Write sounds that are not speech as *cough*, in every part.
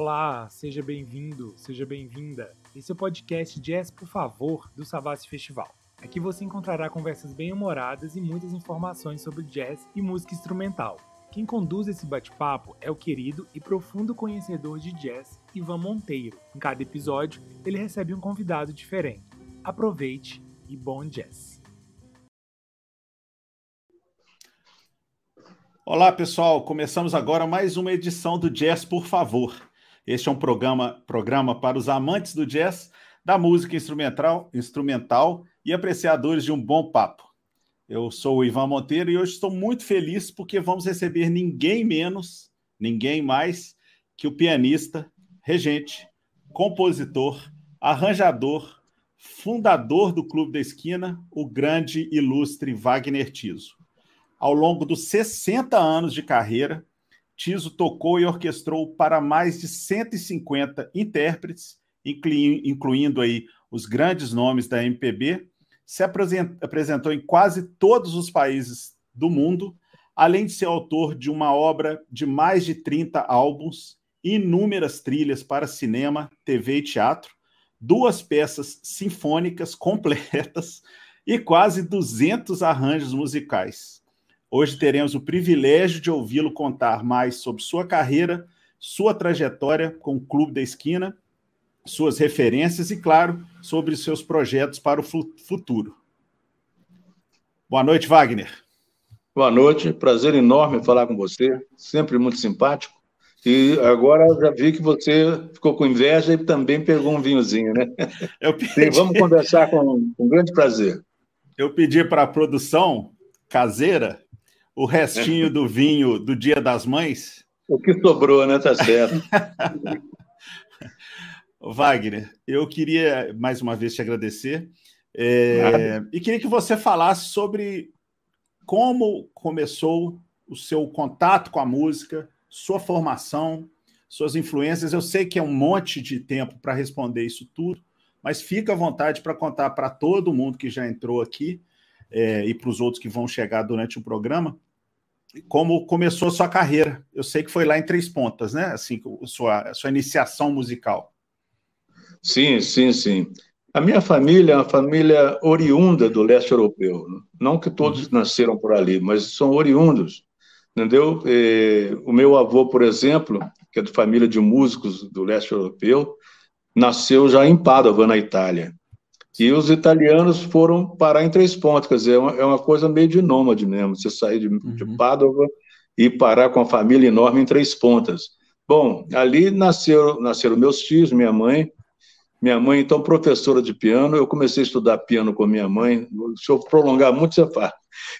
Olá, seja bem-vindo, seja bem-vinda. Esse é o podcast Jazz Por Favor do Savassi Festival. Aqui você encontrará conversas bem-humoradas e muitas informações sobre jazz e música instrumental. Quem conduz esse bate-papo é o querido e profundo conhecedor de jazz Ivan Monteiro. Em cada episódio, ele recebe um convidado diferente. Aproveite e bom jazz! Olá, pessoal. Começamos agora mais uma edição do Jazz Por Favor. Este é um programa, programa para os amantes do jazz, da música instrumental, instrumental e apreciadores de um bom papo. Eu sou o Ivan Monteiro e hoje estou muito feliz porque vamos receber ninguém menos, ninguém mais que o pianista, regente, compositor, arranjador, fundador do Clube da Esquina, o grande ilustre Wagner Tiso. Ao longo dos 60 anos de carreira, Tiso tocou e orquestrou para mais de 150 intérpretes, incluindo aí os grandes nomes da MPB se apresentou em quase todos os países do mundo, além de ser autor de uma obra de mais de 30 álbuns, inúmeras trilhas para cinema, TV e teatro, duas peças sinfônicas completas *laughs* e quase 200 arranjos musicais. Hoje teremos o privilégio de ouvi-lo contar mais sobre sua carreira, sua trajetória com o Clube da Esquina suas referências e, claro, sobre seus projetos para o futuro. Boa noite, Wagner. Boa noite, prazer enorme falar com você, sempre muito simpático. E agora já vi que você ficou com inveja e também pegou um vinhozinho, né? Eu *laughs* pedi... Vamos conversar com, com grande prazer. Eu pedi para a produção caseira o restinho do vinho do Dia das Mães. O que sobrou, né? Tá certo. *laughs* Wagner, eu queria mais uma vez te agradecer é, e queria que você falasse sobre como começou o seu contato com a música, sua formação, suas influências. Eu sei que é um monte de tempo para responder isso tudo, mas fica à vontade para contar para todo mundo que já entrou aqui é, e para os outros que vão chegar durante o programa como começou a sua carreira. Eu sei que foi lá em Três Pontas, né? Assim, sua, sua iniciação musical. Sim, sim, sim. A minha família é uma família oriunda do leste europeu. Não que todos uhum. nasceram por ali, mas são oriundos, entendeu? E, o meu avô, por exemplo, que é de família de músicos do leste europeu, nasceu já em Pádua, na Itália. E os italianos foram parar em Três Pontos, quer dizer, é uma, é uma coisa meio de nômade mesmo, você sair de, uhum. de Pádua e parar com a família enorme em Três Pontas. Bom, ali nasceram, nasceram meus tios, minha mãe, minha mãe, então, professora de piano, eu comecei a estudar piano com minha mãe. Se eu prolongar muito, você fala.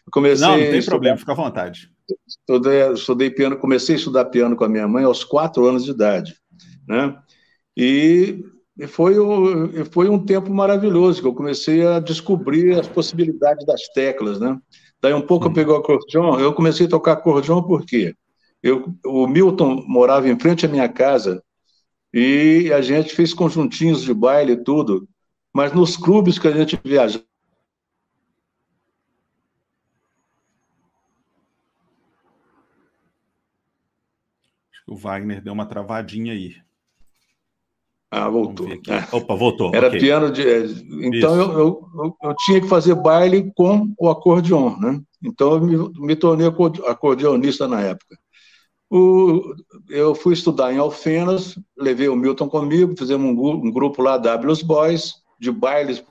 Eu comecei não, não tem estudar... problema, fica à vontade. Estudei, estudei piano, comecei a estudar piano com a minha mãe aos quatro anos de idade, né? E, e foi, e foi um tempo maravilhoso, que eu comecei a descobrir as possibilidades das teclas, né? Daí um pouco eu peguei o acordeon, eu comecei a tocar acordeon por quê? Eu, o Milton morava em frente à minha casa, e a gente fez conjuntinhos de baile e tudo, mas nos clubes que a gente viajava, o Wagner deu uma travadinha aí. Ah, voltou. É. Opa, voltou. Era okay. piano de. É, então eu, eu, eu, tinha que fazer baile com o acordeon, né? Então eu me, me tornei acordeonista na época. O, eu fui estudar em Alfenas, levei o Milton comigo, fizemos um, um grupo lá, W Boys, de bailes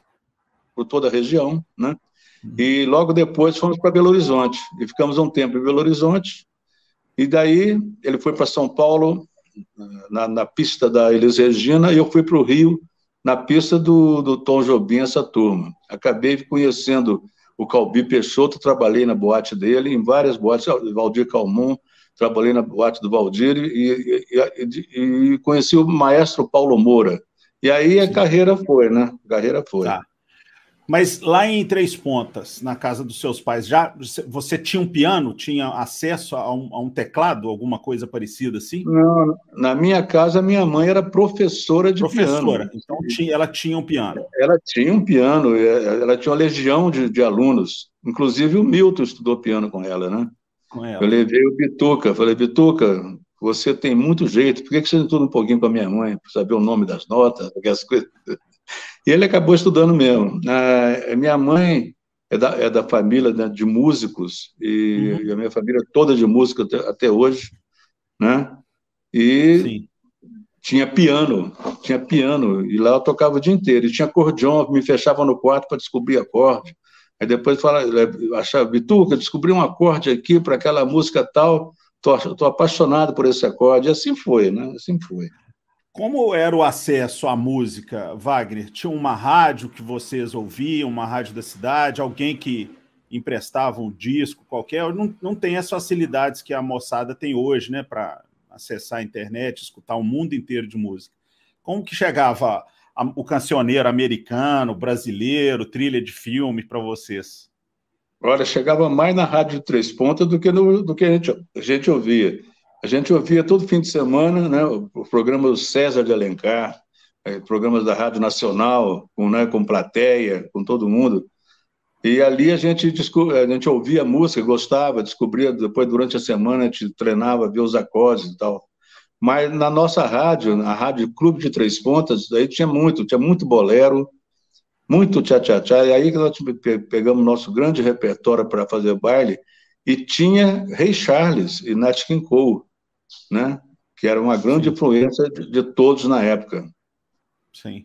por toda a região, né? Uhum. E logo depois fomos para Belo Horizonte. E ficamos um tempo em Belo Horizonte. E daí ele foi para São Paulo, na, na, pista da Elis Regina, e eu fui para o Rio, na pista do, do Tom Jobim, essa turma. Acabei conhecendo o Calbi Peixoto, trabalhei na boate dele, em várias boates, Valdir Calmon, trabalhei na boate do Valdir e, e, e, conheci o maestro Paulo Moura. E aí a Sim. carreira foi, né? A carreira foi. Tá. Mas lá em Três Pontas, na casa dos seus pais, já você tinha um piano? Tinha acesso a um, a um teclado, alguma coisa parecida assim? Não, na minha casa, minha mãe era professora de professora. piano. Professora, então tinha, ela tinha um piano. Ela tinha um piano, ela tinha uma legião de, de alunos. Inclusive o Milton estudou piano com ela, né? com ela. Eu levei o Bituca, falei, Bituca, você tem muito jeito, por que você não estuda um pouquinho com a minha mãe, para saber o nome das notas, aquelas coisas? E ele acabou estudando mesmo. A minha mãe é da, é da família né, de músicos, e, uhum. e, a minha família é toda de música até, até hoje, né? E Sim. tinha piano, tinha piano, e lá eu tocava o dia inteiro. E tinha acordeon, me fechava no quarto para descobrir acorde. Aí depois fala, achava, Bituca, descobri um acorde aqui para aquela música tal, tô, tô apaixonado por esse acorde. E assim foi, né? Assim foi. Como era o acesso à música, Wagner? Tinha uma rádio que vocês ouviam, uma rádio da cidade, alguém que emprestava um disco qualquer? Não, não tem as facilidades que a moçada tem hoje, né, para acessar a internet, escutar o mundo inteiro de música. Como que chegava a, o cancioneiro americano, brasileiro, trilha de filme para vocês? Olha, chegava mais na Rádio Três Pontas do que, no, do que a, gente, a gente ouvia. A gente ouvia todo fim de semana né, o, programa do César de Alencar, é, programas da Rádio Nacional, com, né, com plateia, com todo mundo. E ali a gente, a gente ouvia música, gostava, descobria, depois durante a semana a gente treinava, via os acordes e tal. Mas na nossa rádio, a Rádio Clube de Três Pontas, aí tinha muito, tinha muito bolero, muito tchá-tchá-tchá, e aí que nós pegamos nosso grande repertório para fazer baile, e tinha Rei Charles e Nat King Cole, né? que era uma grande influência de, de todos na época. Sim.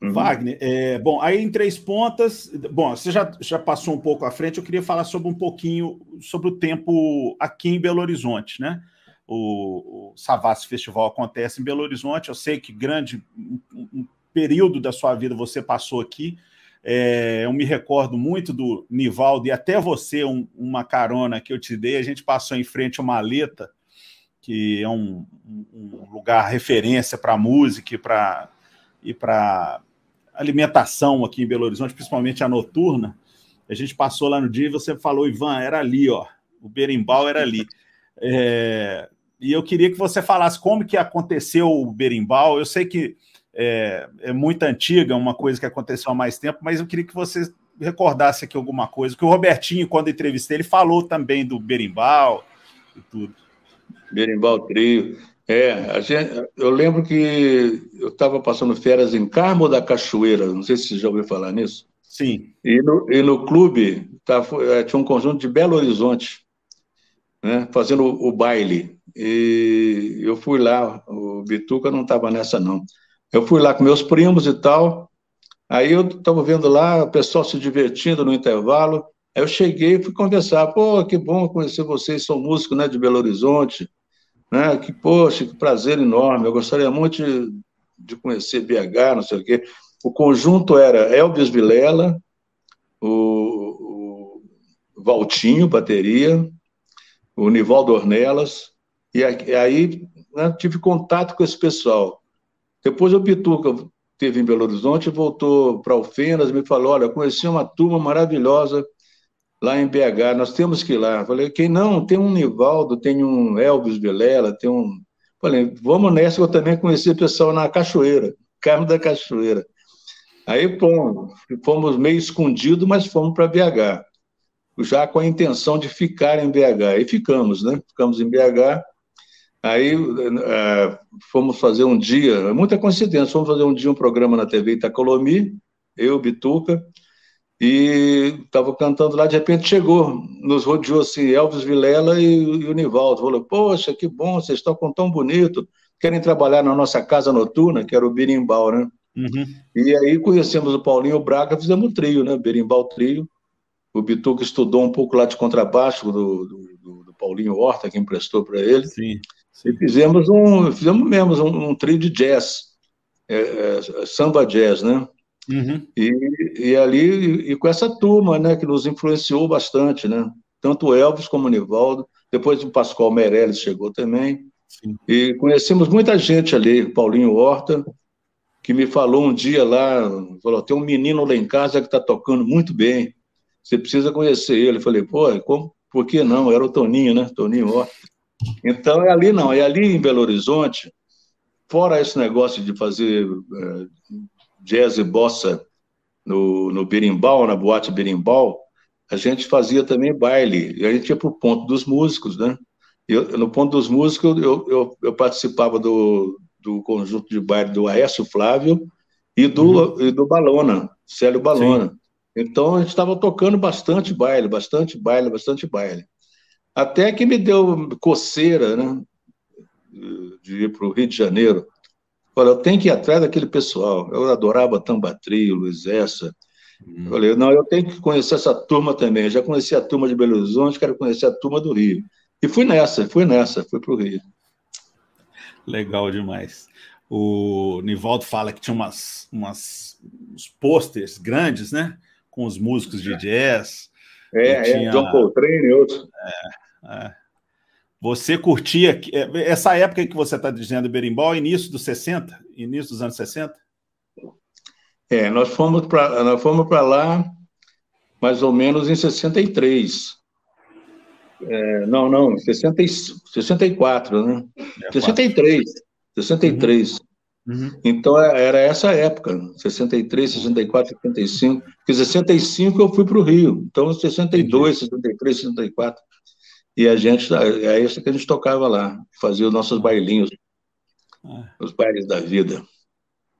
Uhum. Wagner, é, bom, aí em Três Pontas, bom, você já, já passou um pouco à frente, eu queria falar sobre um pouquinho sobre o tempo aqui em Belo Horizonte, né? O, o Savassi Festival acontece em Belo Horizonte, eu sei que grande um, um período da sua vida você passou aqui, é, eu me recordo muito do Nivaldo e até você, um, uma carona que eu te dei, a gente passou em frente a uma maleta, que é um, um lugar referência para música e para e para alimentação aqui em Belo Horizonte, principalmente a noturna. A gente passou lá no dia e você falou, Ivan, era ali, ó, o berimbau era ali. *laughs* É, e eu queria que você falasse como que aconteceu o berimbau. Eu sei que é, é muito antiga, uma coisa que aconteceu há mais tempo, mas eu queria que você recordasse aqui alguma coisa, que o Robertinho, quando entrevistei, ele falou também do berimbau e tudo. Berimbau Trio. É, gente, eu lembro que eu estava passando férias em Carmo da Cachoeira, não sei se você já ouviu falar nisso. Sim. E no, e no clube tá, é, tinha um conjunto de Belo Horizonte, né, fazendo o, o baile. E eu fui lá, o Bituca não estava nessa, não. Eu fui lá com meus primos e tal. Aí eu estava vendo lá o pessoal se divertindo no intervalo. Aí eu cheguei e fui conversar. Pô, que bom conhecer vocês, são músicos né, de Belo Horizonte. Né? Que, poxa, que prazer enorme. Eu gostaria muito de, de conhecer BH, não sei o quê. O conjunto era Elvis Vilela, o, o Valtinho, bateria, o Nivaldo Ornelas, e aí né, tive contato com esse pessoal. Depois o Pituca teve em Belo Horizonte, voltou para Alfenas, me falou, olha, conheci uma turma maravilhosa lá em BH, nós temos que ir lá. Falei, quem não? Tem um Nivaldo, tem um Elvis Vilela, tem um... Falei, vamos nessa, eu também conheci o pessoal na Cachoeira, Carmo da Cachoeira. Aí, pô, fomos meio escondidos, mas fomos para BH, já com a intenção de ficar em BH. E ficamos, né? Ficamos em BH, Aí é, fomos fazer um dia, muita coincidência, fomos fazer um dia um programa na TV Itacolomi, eu, Bituca, e estava cantando lá, de repente chegou, nos rodeou assim, Elvis Vilela e, e o Nivaldo, falou, poxa, que bom, vocês tocam tão bonito, querem trabalhar na nossa casa noturna, que era o Birimbau, né? Uhum. E aí conhecemos o Paulinho Braga, fizemos o trio, né? Berimbau Trio. O Bituca estudou um pouco lá de contrabaixo do, do, do Paulinho Horta, que emprestou para ele. Sim. E fizemos um, fizemos mesmo um, um trio de jazz, é, é, samba jazz, né? Uhum. E, e ali, e, com essa turma, né, que nos influenciou bastante, né? Tanto o Elvis como o Nivaldo, depois o Pascoal Meirelles chegou também. Sim. E conhecemos muita gente ali, Paulinho Horta, que me falou um dia lá, falou, tem um menino lá em casa que está tocando muito bem, você precisa conhecer ele. Eu falei, pô, como, por que não? Era o Toninho, né? Toninho Horta. Então é ali não, é ali em Belo Horizonte, fora esse negócio de fazer é, jazz e bossa no, no berimbau, na boate berimbau, a gente fazia também baile, e a gente ia para o ponto dos músicos, né? Eu, no ponto dos músicos, eu, eu, eu, participava do, do conjunto de baile do Aécio Flávio e do, uhum. e do Balona, Célio Balona. Sim. Então, a gente estava tocando bastante baile, bastante baile, bastante baile. Até que me deu coceira, né? De ir para o Rio de Janeiro. Falei, eu tenho que ir atrás daquele pessoal. Eu adorava Tambatri, Luiz Essa. Hum. Falei, não, eu tenho que conhecer essa turma também. Eu já conheci a turma de Belo Horizonte, quero conhecer a turma do Rio. E fui nessa, fui nessa, fui para o Rio. Legal demais. O Nivaldo fala que tinha umas, umas uns posters grandes, né? Com os músicos de jazz. É, é tinha... John Coltrane e outros. É, é. Você curtia é, essa época que você está dizendo, Berimbau, início dos 60, início dos anos 60? É, nós fomos para nós fomos para lá mais ou menos em 63. É, não, não, 60, 64, né? É, 63, 63. Uhum. Uhum. Então é, era essa época, 63, 64, 65. Porque 65 eu fui para o Rio, então 62, Entendi. 63, 64. E a gente, é isso que a gente tocava lá, fazia os nossos bailinhos, ah. os bailes da vida.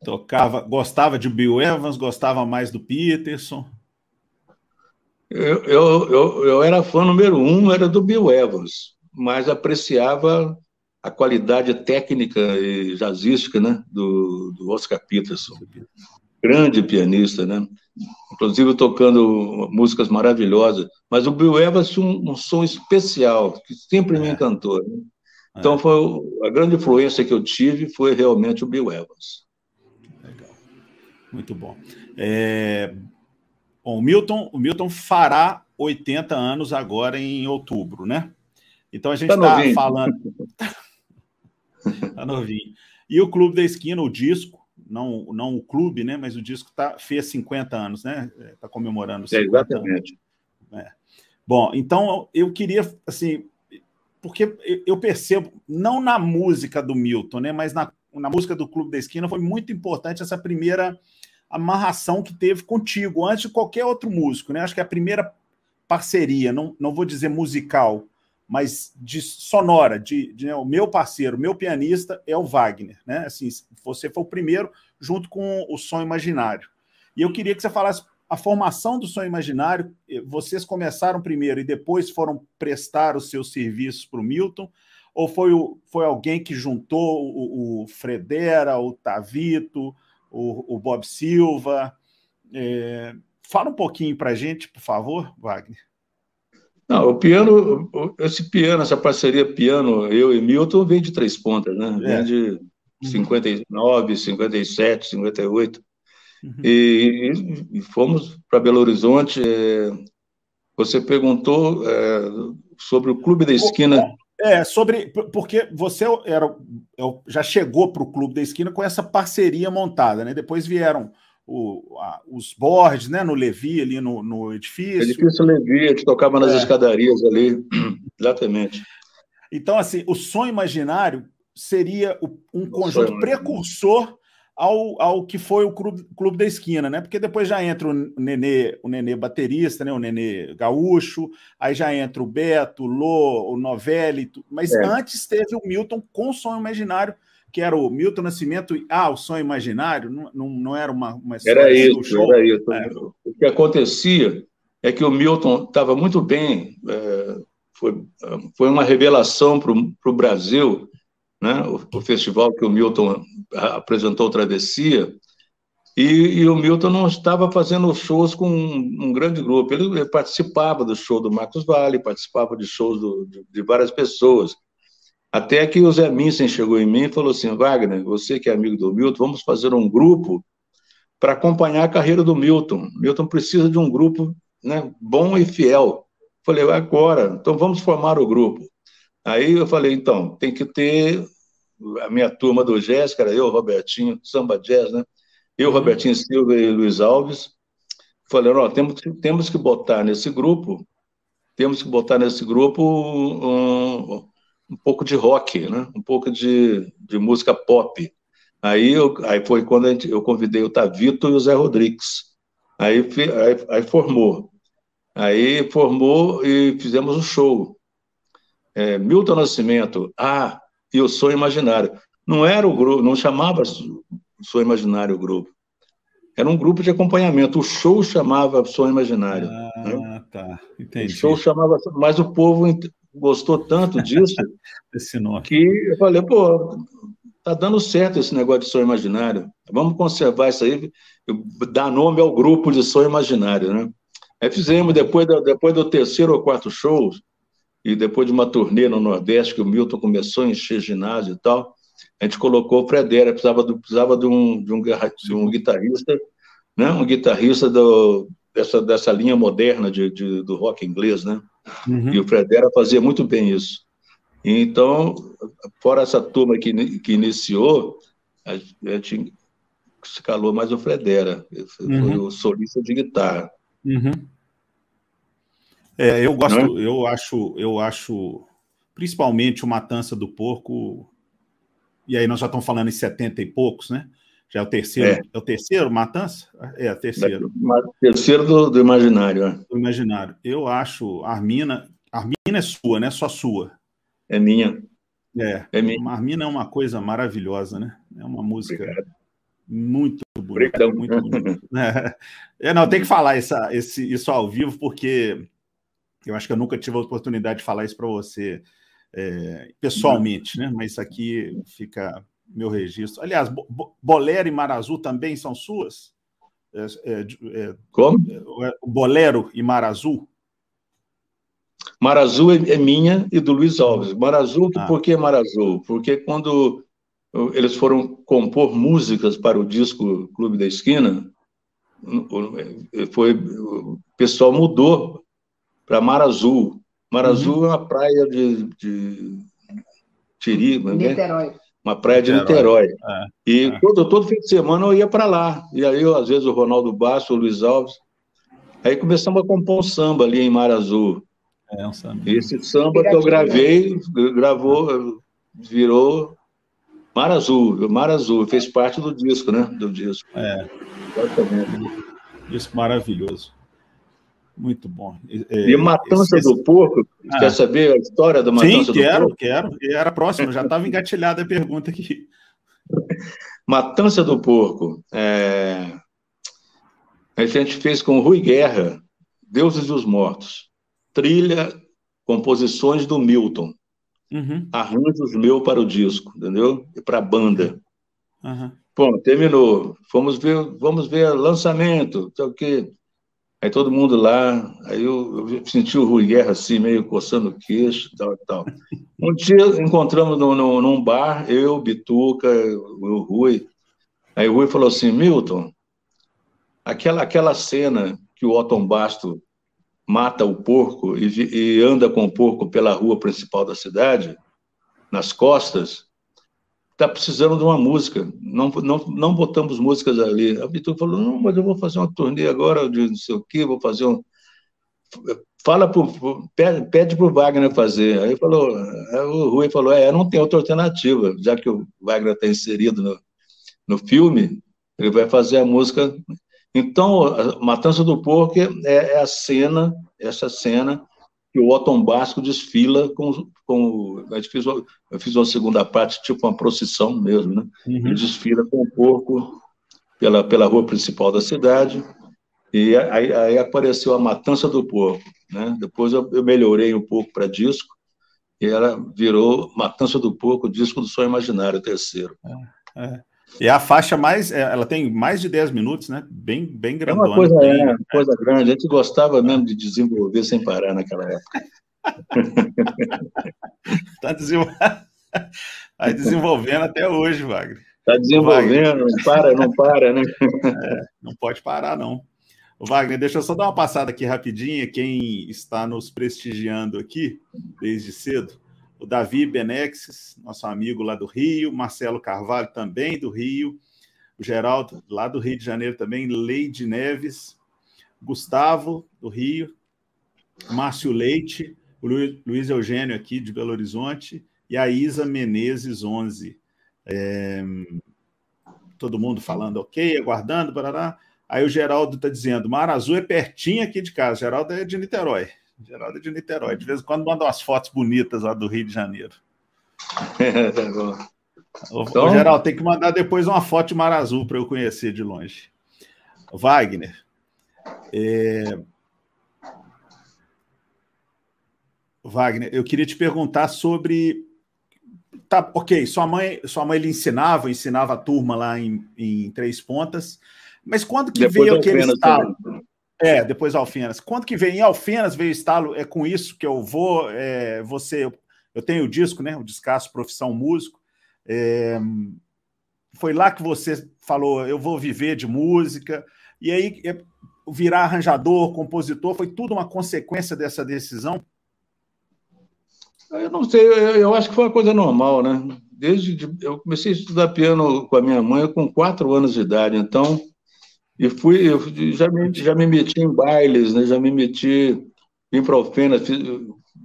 Tocava, gostava de Bill Evans, gostava mais do Peterson? Eu, eu, eu, eu era fã número um, era do Bill Evans, mas apreciava a qualidade técnica e jazzística né, do, do Oscar Peterson. Grande pianista, né? Inclusive tocando músicas maravilhosas. Mas o Bill Evans tinha um, um som especial, que sempre me é. encantou. Né? Então, é. foi a grande influência que eu tive foi realmente o Bill Evans. Legal. Muito bom. É... Bom, o Milton, o Milton fará 80 anos agora em outubro, né? Então a gente está tá falando. *laughs* tá novinho. E o Clube da Esquina, o disco, não, não o clube, né? Mas o disco tá, fez 50 anos, né? Está comemorando 50 é, exatamente. anos. É. Bom, então eu queria, assim, porque eu percebo, não na música do Milton, né? Mas na, na música do Clube da Esquina foi muito importante essa primeira amarração que teve contigo, antes de qualquer outro músico, né? Acho que é a primeira parceria, não, não vou dizer musical, mas de sonora, de, de né, o meu parceiro, meu pianista é o Wagner, né? Assim, você foi o primeiro junto com o Som Imaginário. E eu queria que você falasse a formação do Som Imaginário. Vocês começaram primeiro e depois foram prestar os seus serviços para o Milton? Ou foi, o, foi alguém que juntou o, o Fredera, o Tavito, o, o Bob Silva? É, fala um pouquinho para a gente, por favor, Wagner. Não, o piano, esse piano, essa parceria piano, eu e Milton, vem de três pontas, né? Vem é. de 59, 57, 58. Uhum. E, e, fomos para Belo Horizonte. É, você perguntou é, sobre o Clube da Esquina. É, sobre. Porque você era, já chegou para o Clube da Esquina com essa parceria montada, né? Depois vieram o, a, os boards, né, no Levi, ali no, no edifício. Edifício Levi, a gente tocava nas é. escadarias ali, *clears throat* exatamente. Então, assim, o sonho imaginário seria um o conjunto precursor ao, ao que foi o clube, clube, da esquina, né? Porque depois já entra o Nenê, o Nenê baterista, né? O Nenê gaúcho, aí já entra o Beto, o Lô, o Novelli, mas é. antes teve o Milton com o sonho imaginário, que era o Milton Nascimento, ah, o sonho imaginário, não, não, não era uma, uma Era isso, show. era isso. É. O que acontecia é que o Milton estava muito bem, é, foi, foi uma revelação para o Brasil, né? O, o, festival que o Milton apresentou Travessia, e, e, o Milton não estava fazendo shows com um, um grande grupo, ele, ele, participava do show do Marcos Vale, participava de shows do, de, de várias pessoas, até que o Zé Minsen chegou em mim e falou assim: Wagner, você que é amigo do Milton, vamos fazer um grupo para acompanhar a carreira do Milton. Milton precisa de um grupo né, bom e fiel. Falei, agora, então vamos formar o grupo. Aí eu falei, então, tem que ter a minha turma do jazz, era eu, Robertinho, samba jazz, né? Eu, uhum. Robertinho Silva e Luiz Alves. Falei, ó, temos, temos que botar nesse grupo, temos que botar nesse grupo um, um pouco de rock, né? um pouco de, de música pop. Aí, eu, aí foi quando gente, eu convidei o Tavito e o Zé Rodrigues. Aí, aí, aí formou. Aí formou e fizemos um show. é, Milton Nascimento, ah, e o Sonho Imaginário. Não era o grupo, não chamava Sonho Imaginário o grupo. Era um grupo de acompanhamento. O show chamava Sonho Imaginário. Ah, né? tá. Entendi. O show chamava. Mas o povo gostou tanto disso *laughs* que eu falei, pô, tá dando certo esse negócio de sonho imaginário. Vamos conservar isso aí, dar nome ao grupo de sonho imaginário, né? Aí fizemos, depois do, depois do terceiro ou quarto show, e depois de uma turnê no Nordeste, que o Milton começou a encher ginásio e tal, a gente colocou o Fredera, precisava, do, precisava de, um, de, um, de um guitarrista, né? um guitarrista do, dessa, dessa linha moderna de, de do rock inglês, né? Uhum. E o Fredera fazia muito bem isso. Então, fora essa turma que, que iniciou, a gente se calou mais o Fredera, foi uhum. o solista de guitarra. Uhum. É, eu gosto, é? eu acho, eu acho, principalmente o Matança do Porco, e aí nós já estamos falando em 70 e poucos, né? Já é o terceiro, é, é o terceiro Matança? É, o terceiro. Terceiro do, do Imaginário, é. Do Imaginário. Eu acho, Armina, Armina é sua, né? Só sua. É minha. É, é minha. Armina é uma coisa maravilhosa, né? É uma música Obrigado. muito bonita. Obrigado. Muito bonita. É. é, não, tem que falar essa, esse, isso ao vivo, porque eu acho que eu nunca tive a oportunidade de falar isso para você é, pessoalmente, né? Mas aqui fica meu registro. Aliás, Bolero e Mar Azul também são suas? É, é, é Como? É, Bolero e Mar Azul? Mar Azul é, é minha e do Luiz Alves. Mar Azul, ah. por que Mar Azul? Porque quando eles foram compor músicas para o disco Clube da Esquina, foi, o pessoal mudou para Mar Azul. Mar uhum. Azul é uma praia de, de Tiri, Niterói. Uma praia de Niterói. É, e é. Todo, todo fim de semana eu ia para lá. E aí, eu, às vezes, o Ronaldo Basso, o Luiz Alves. Aí começamos a compor um samba ali em Mar Azul. É um samba. Esse samba que eu gravei, gravou, virou Mar Azul. Mar Azul, fez parte do disco, né? Do disco. É. Exatamente. Disco maravilhoso. Muito bom. É, e Matança esse... do Porco, ah. quer saber a história da Matança Sim, do quero, Porco? Sim, quero, quero. Era próximo, já estava engatilhada a pergunta aqui. *laughs* Matança do Porco. É... A gente fez com Rui Guerra, Deuses dos Mortos trilha, composições do Milton, uhum. arranjos meu para o disco, entendeu? E para a banda. Uhum. Bom, terminou. Fomos ver, vamos ver lançamento, sei o quê. Aí todo mundo lá, aí eu, eu senti o Rui Guerra assim, meio coçando o queixo tal e tal. Um dia encontramos no, no, num bar, eu, Bituca, o Rui. Aí o Rui falou assim, Milton, aquela, aquela cena que o Otton Basto mata o porco e, e, anda com o porco pela rua principal da cidade, nas costas, está precisando de uma música. Não, não, não botamos músicas ali. A Vitor falou: não, mas eu vou fazer uma turnê agora de não sei o quê, vou fazer um. Fala pro, pede, para o Wagner fazer. Aí falou, o Rui falou: é, não tem outra alternativa, já que o Wagner está inserido no, no filme, ele vai fazer a música então, a Matança do Porco é, é a cena, essa cena que o Otton Basco desfila com, com a gente fez, eu fiz uma segunda parte, tipo uma procissão mesmo, né? Uhum. Ele desfila com o porco pela, pela rua principal da cidade, e aí, aí apareceu a Matança do Porco, né? Depois eu, eu melhorei um pouco para disco, e ela virou Matança do Porco, disco do Sonho Imaginário, terceiro. É, é. E a faixa mais, é, ela tem mais de 10 minutos, né? Bem, bem grandona. É uma coisa, bem, é, coisa grande. A gente gostava mesmo de desenvolver sem parar naquela época. Está *laughs* desenvolvendo... Tá desenvolvendo até hoje, Wagner. Está desenvolvendo, Wagner. não para, não para, né? *laughs* É, não pode parar, não. Wagner, deixa eu só dar uma passada aqui rapidinha. Quem está nos prestigiando aqui desde cedo o Davi Benexes, nosso amigo lá do Rio, Marcelo Carvalho também do Rio, o Geraldo lá do Rio de Janeiro também, Leide Neves, Gustavo do Rio, Márcio Leite, o Luiz Eugênio aqui de Belo Horizonte e a Isa Menezes 11. É... Todo mundo falando ok, aguardando, barará. Aí o Geraldo está dizendo, Mar Azul é pertinho aqui de casa. Geraldo é de Niterói. Geraldo é de Niterói. De vez em quando manda umas fotos bonitas lá do Rio de Janeiro. É, tá bom. Ô, então... Geraldo, tem que mandar depois uma foto de Mar Azul para eu conhecer de longe. Wagner. É... Wagner, eu queria te perguntar sobre. Tá, ok, sua mãe, sua mãe lhe ensinava, ensinava a turma lá em, em Três Pontas, mas quando que depois veio aquele estalo? É, depois Alfenas. Quando que veio em Alfenas veio estalo? É com isso que eu vou. É, você, eu, eu tenho o disco, né? O Descasso Profissão Músico. É, foi lá que você falou, eu vou viver de música. E aí, é, virar arranjador, compositor, foi tudo uma consequência dessa decisão? Eu não sei, eu, eu acho que foi uma coisa normal, né? Desde eu comecei a estudar piano com a minha mãe com quatro anos de idade, então e fui, eu já me, já me meti em bailes, né? Já me meti em profenas,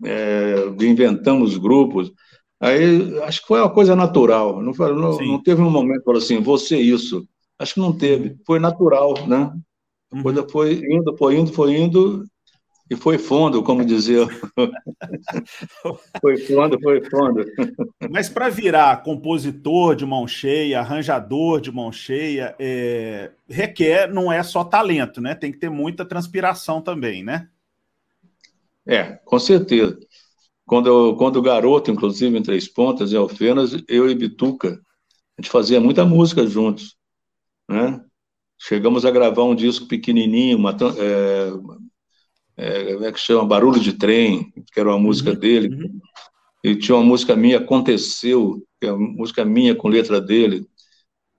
é, inventamos grupos. Aí acho que foi uma coisa natural. Não, não, não teve um momento que falou assim, você isso. Acho que não teve. Foi natural, né? A uhum. coisa foi indo, foi indo, foi indo, e foi fundo, como dizia. *laughs* foi fundo, foi fundo. Mas para virar compositor de mão cheia, arranjador de mão cheia, é... requer, não é só talento, né? Tem que ter muita transpiração também, né? É, com certeza. Quando, eu, quando garoto, inclusive, em Três Pontas, em Alfenas, eu e Bituca, a gente fazia muita música juntos, né? Chegamos a gravar um disco pequenininho, uma, é, é, como é que chama? Barulho de Trem, que era uma música uhum, dele. Uhum. E tinha uma música minha, Aconteceu, que é uma música minha com letra dele.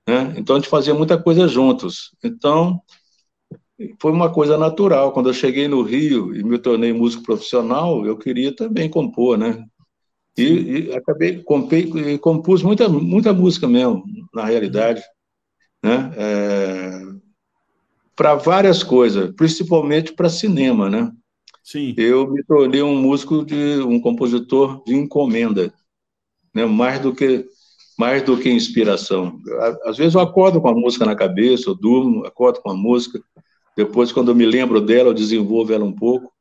Né? Então a gente fazia muita coisa juntos. Então foi uma coisa natural. Quando eu cheguei no Rio e me tornei músico profissional, eu queria também compor, né? E, e acabei comprei, compus muita muita música mesmo, na realidade, né? É, para várias coisas, principalmente para cinema, né? Sim. Eu me tornei um músico de um compositor de encomenda, né? Mais do que mais do que inspiração. Às vezes eu acordo com a música na cabeça, eu durmo, acordo com a música. Depois, quando eu me lembro dela, eu desenvolvo ela um pouco.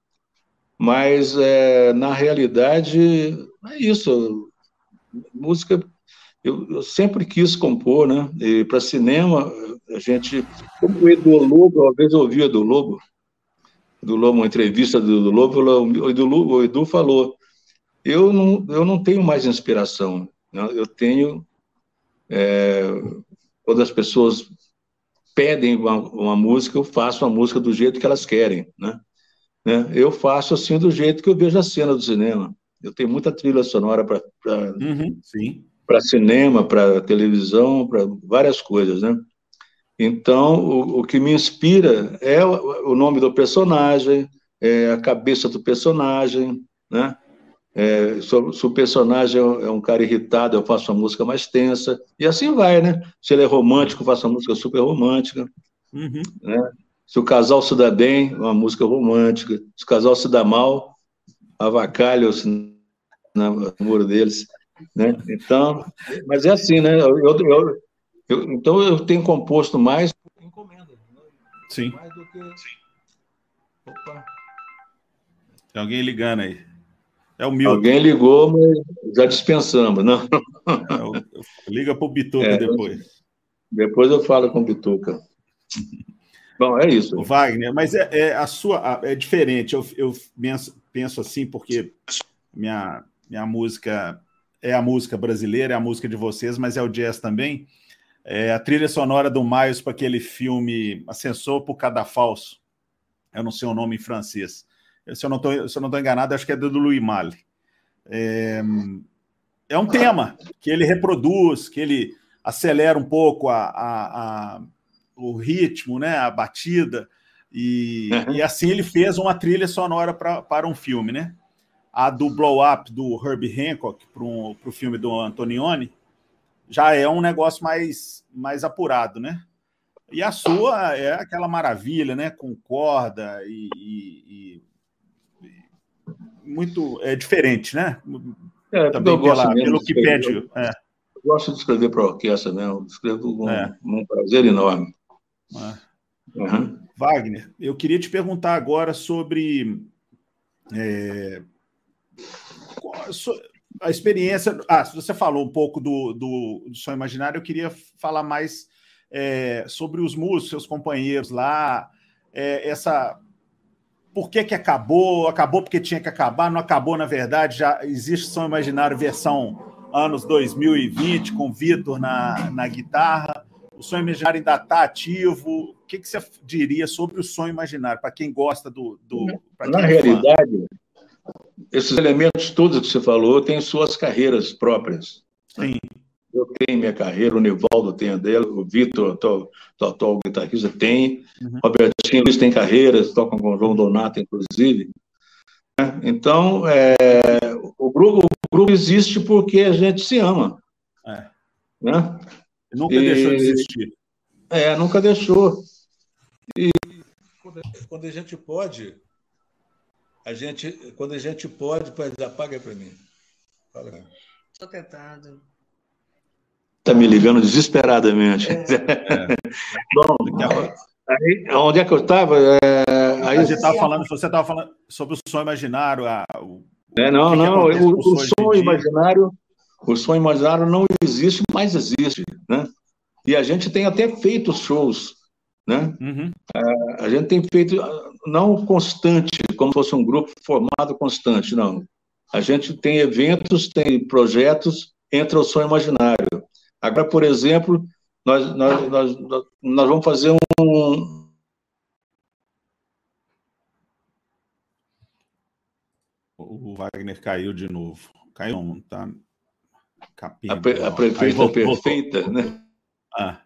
Mas é, na realidade é isso. Música eu, eu, sempre quis compor, né? E para cinema, a gente. Como o Edu Lobo, uma vez eu ouvi o Edu Lobo, Edu Lobo, uma entrevista do Edu Lobo, o Edu, o Edu falou: eu não, eu não tenho mais inspiração, né? eu tenho. É, quando as pessoas pedem uma, uma, música, eu faço a música do jeito que elas querem, né? né? Eu faço assim do jeito que eu vejo a cena do cinema. Eu tenho muita trilha sonora para. Uhum, sim para cinema, para televisão, para várias coisas, né? Então, o, o, que me inspira é o, o nome do personagem, é a cabeça do personagem, né? É, se, o personagem é um cara irritado, eu faço uma música mais tensa, e assim vai, né? Se ele é romântico, eu faço uma música super romântica. Uhum. Né? Se o casal se dá bem, uma música romântica. Se o casal se dá mal, avacalha o namoro deles. Né? Então, mas é assim, né? Eu, eu, eu, então eu tenho composto mais encomenda. Né? Sim. Mais do que... Opa. Tem alguém ligando aí. É o Milton. Alguém ligou, mas já dispensamos, não? É, liga para o Bituca é, depois. Depois eu falo com o Bituca. Bom, é isso. O Wagner, mas é, é, a sua é diferente. Eu, eu penso, penso assim porque minha, minha música é a música brasileira, é a música de vocês, mas é o jazz também. É a trilha sonora do Miles para aquele filme Ascensor por Cadafalso. Eu não sei o nome em francês. Se eu não estou enganado, acho que é do Louis Malle. É, é um tema que ele reproduz, que ele acelera um pouco a, a, a o ritmo, né, a batida, e, uhum. e assim ele fez uma trilha sonora pra, para um filme, né? a do Blow Up do Herbie Hancock para o filme do Antonioni já é um negócio mais, mais apurado, né? E a sua é aquela maravilha, né? Com corda e, e, e muito é diferente, né? É, Também pela, pelo que pede. É. Eu gosto de escrever para a orquestra, né? Eu escrevo com é. um prazer enorme. Uhum. Wagner, eu queria te perguntar agora sobre É, a experiência. Ah, você falou um pouco do, do, do sonho imaginário, eu queria falar mais é, sobre os músicos, seus companheiros lá, é, essa. Por que, que acabou? Acabou porque tinha que acabar, não acabou, na verdade, já existe Som Imaginário versão anos 2020, com Vitor na, na guitarra. O sonho imaginário ainda está ativo. O que, que você diria sobre o sonho imaginário, para quem gosta do. do na é realidade, esses elementos todos que você falou têm suas carreiras próprias. Sim. Eu tenho minha carreira, o Nivaldo tem a dela, o Vitor, o atual guitarrista, tem. Uhum. Robertinho Luiz tem carreiras, tocam com o João Donato, inclusive. Né? Então, é, o, grupo, o grupo existe porque a gente se ama. É. Né? Nunca e, deixou de existir. É, nunca deixou. E quando a gente pode, a gente, quando a gente pode, pode apaga para mim. Estou tentando. Está me ligando desesperadamente. É. *laughs* Bom, aí, onde é que eu estava? É, aí gente estava falando, você estava falando sobre o sonho imaginário. A, o, é, não, não, o, o sonho imaginário, o sonho imaginário não existe, mas existe, né? E a gente tem até feito shows né? Uhum. A, a, gente tem feito, não constante, como se fosse um grupo formado constante, não. A gente tem eventos, tem projetos, entra o sonho imaginário. Agora, por exemplo, nós, nós, nós, nós vamos fazer um. O Wagner caiu de novo. Caiu, não, tá? A, pre, a prefeita voltou, perfeita, voltou. né? Ah.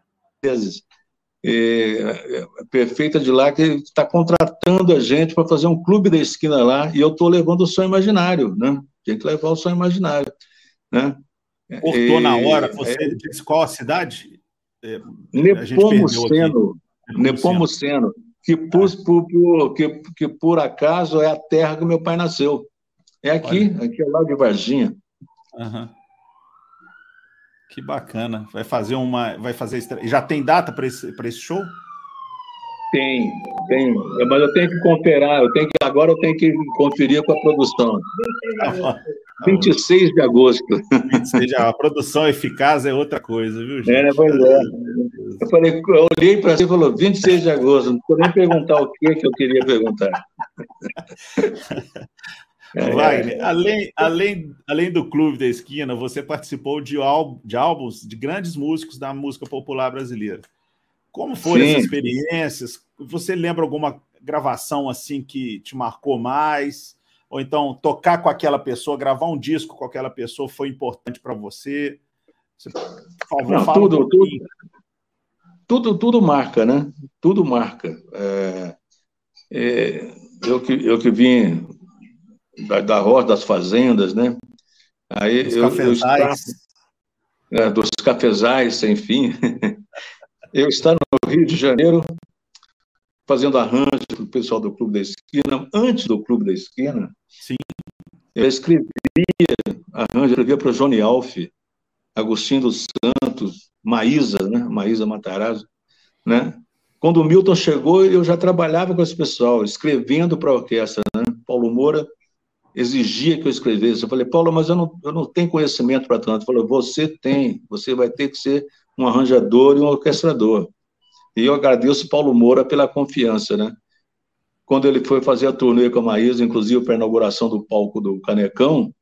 Vezes é, perfeita de lá que está contratando a gente para fazer um clube da esquina lá e eu estou levando o sonho imaginário, né? Tem que levar o sonho imaginário, né? Cortou na hora. Você é, disse qual a cidade? É, Nepomuceno. Nepomuceno. Que por, ah. por, por, que, que por acaso é a terra que meu pai nasceu. É aqui, Olha. aqui é lá de Varginha. Uhum. Que bacana. Vai fazer uma. Vai fazer. Já tem data para esse, esse show? Tem, tem. Mas eu tenho que conferir, eu tenho que, agora eu tenho que conferir com a produção. 26 de agosto. 26 de, a produção eficaz é outra coisa, viu, gente? É, pois é. Eu, falei, eu olhei para você e falou 26 de agosto. Não vou nem perguntar o que, que eu queria perguntar. *laughs* É, Wagner, além, além, além do Clube da Esquina, você participou de, de álbuns de grandes músicos da música popular brasileira. Como foram Sim. essas experiências? Você lembra alguma gravação assim que te marcou mais? Ou então tocar com aquela pessoa, gravar um disco com aquela pessoa foi importante para você? você? Favor, Não, tudo, um tudo, tudo, tudo marca, né? Tudo marca. É, é, eu, que, eu que vim da, da roça, das fazendas, né? Aí dos eu, cafezais. Eu é, dos cafezais sem fim. *laughs* eu estava no Rio de Janeiro fazendo arranjo para o pessoal do Clube da Esquina, antes do Clube da Esquina. Sim. Eu escrevia arranjo, escrevia para Johnny Alf, Agostinho dos Santos, Maísa, né? Maísa Matarazzo, né? Quando o Milton chegou, eu já trabalhava com esse pessoal, escrevendo para a orquestra, né? Paulo Moura exigia que eu escrevesse. Eu falei, Paulo, mas eu não, eu não tenho conhecimento para tanto. Ele falou, você tem, você vai ter que ser um arranjador e um orquestrador. E eu agradeço Paulo Moura pela confiança, né? Quando ele foi fazer a turnê com a Maísa, inclusive para a inauguração do palco do Canecão,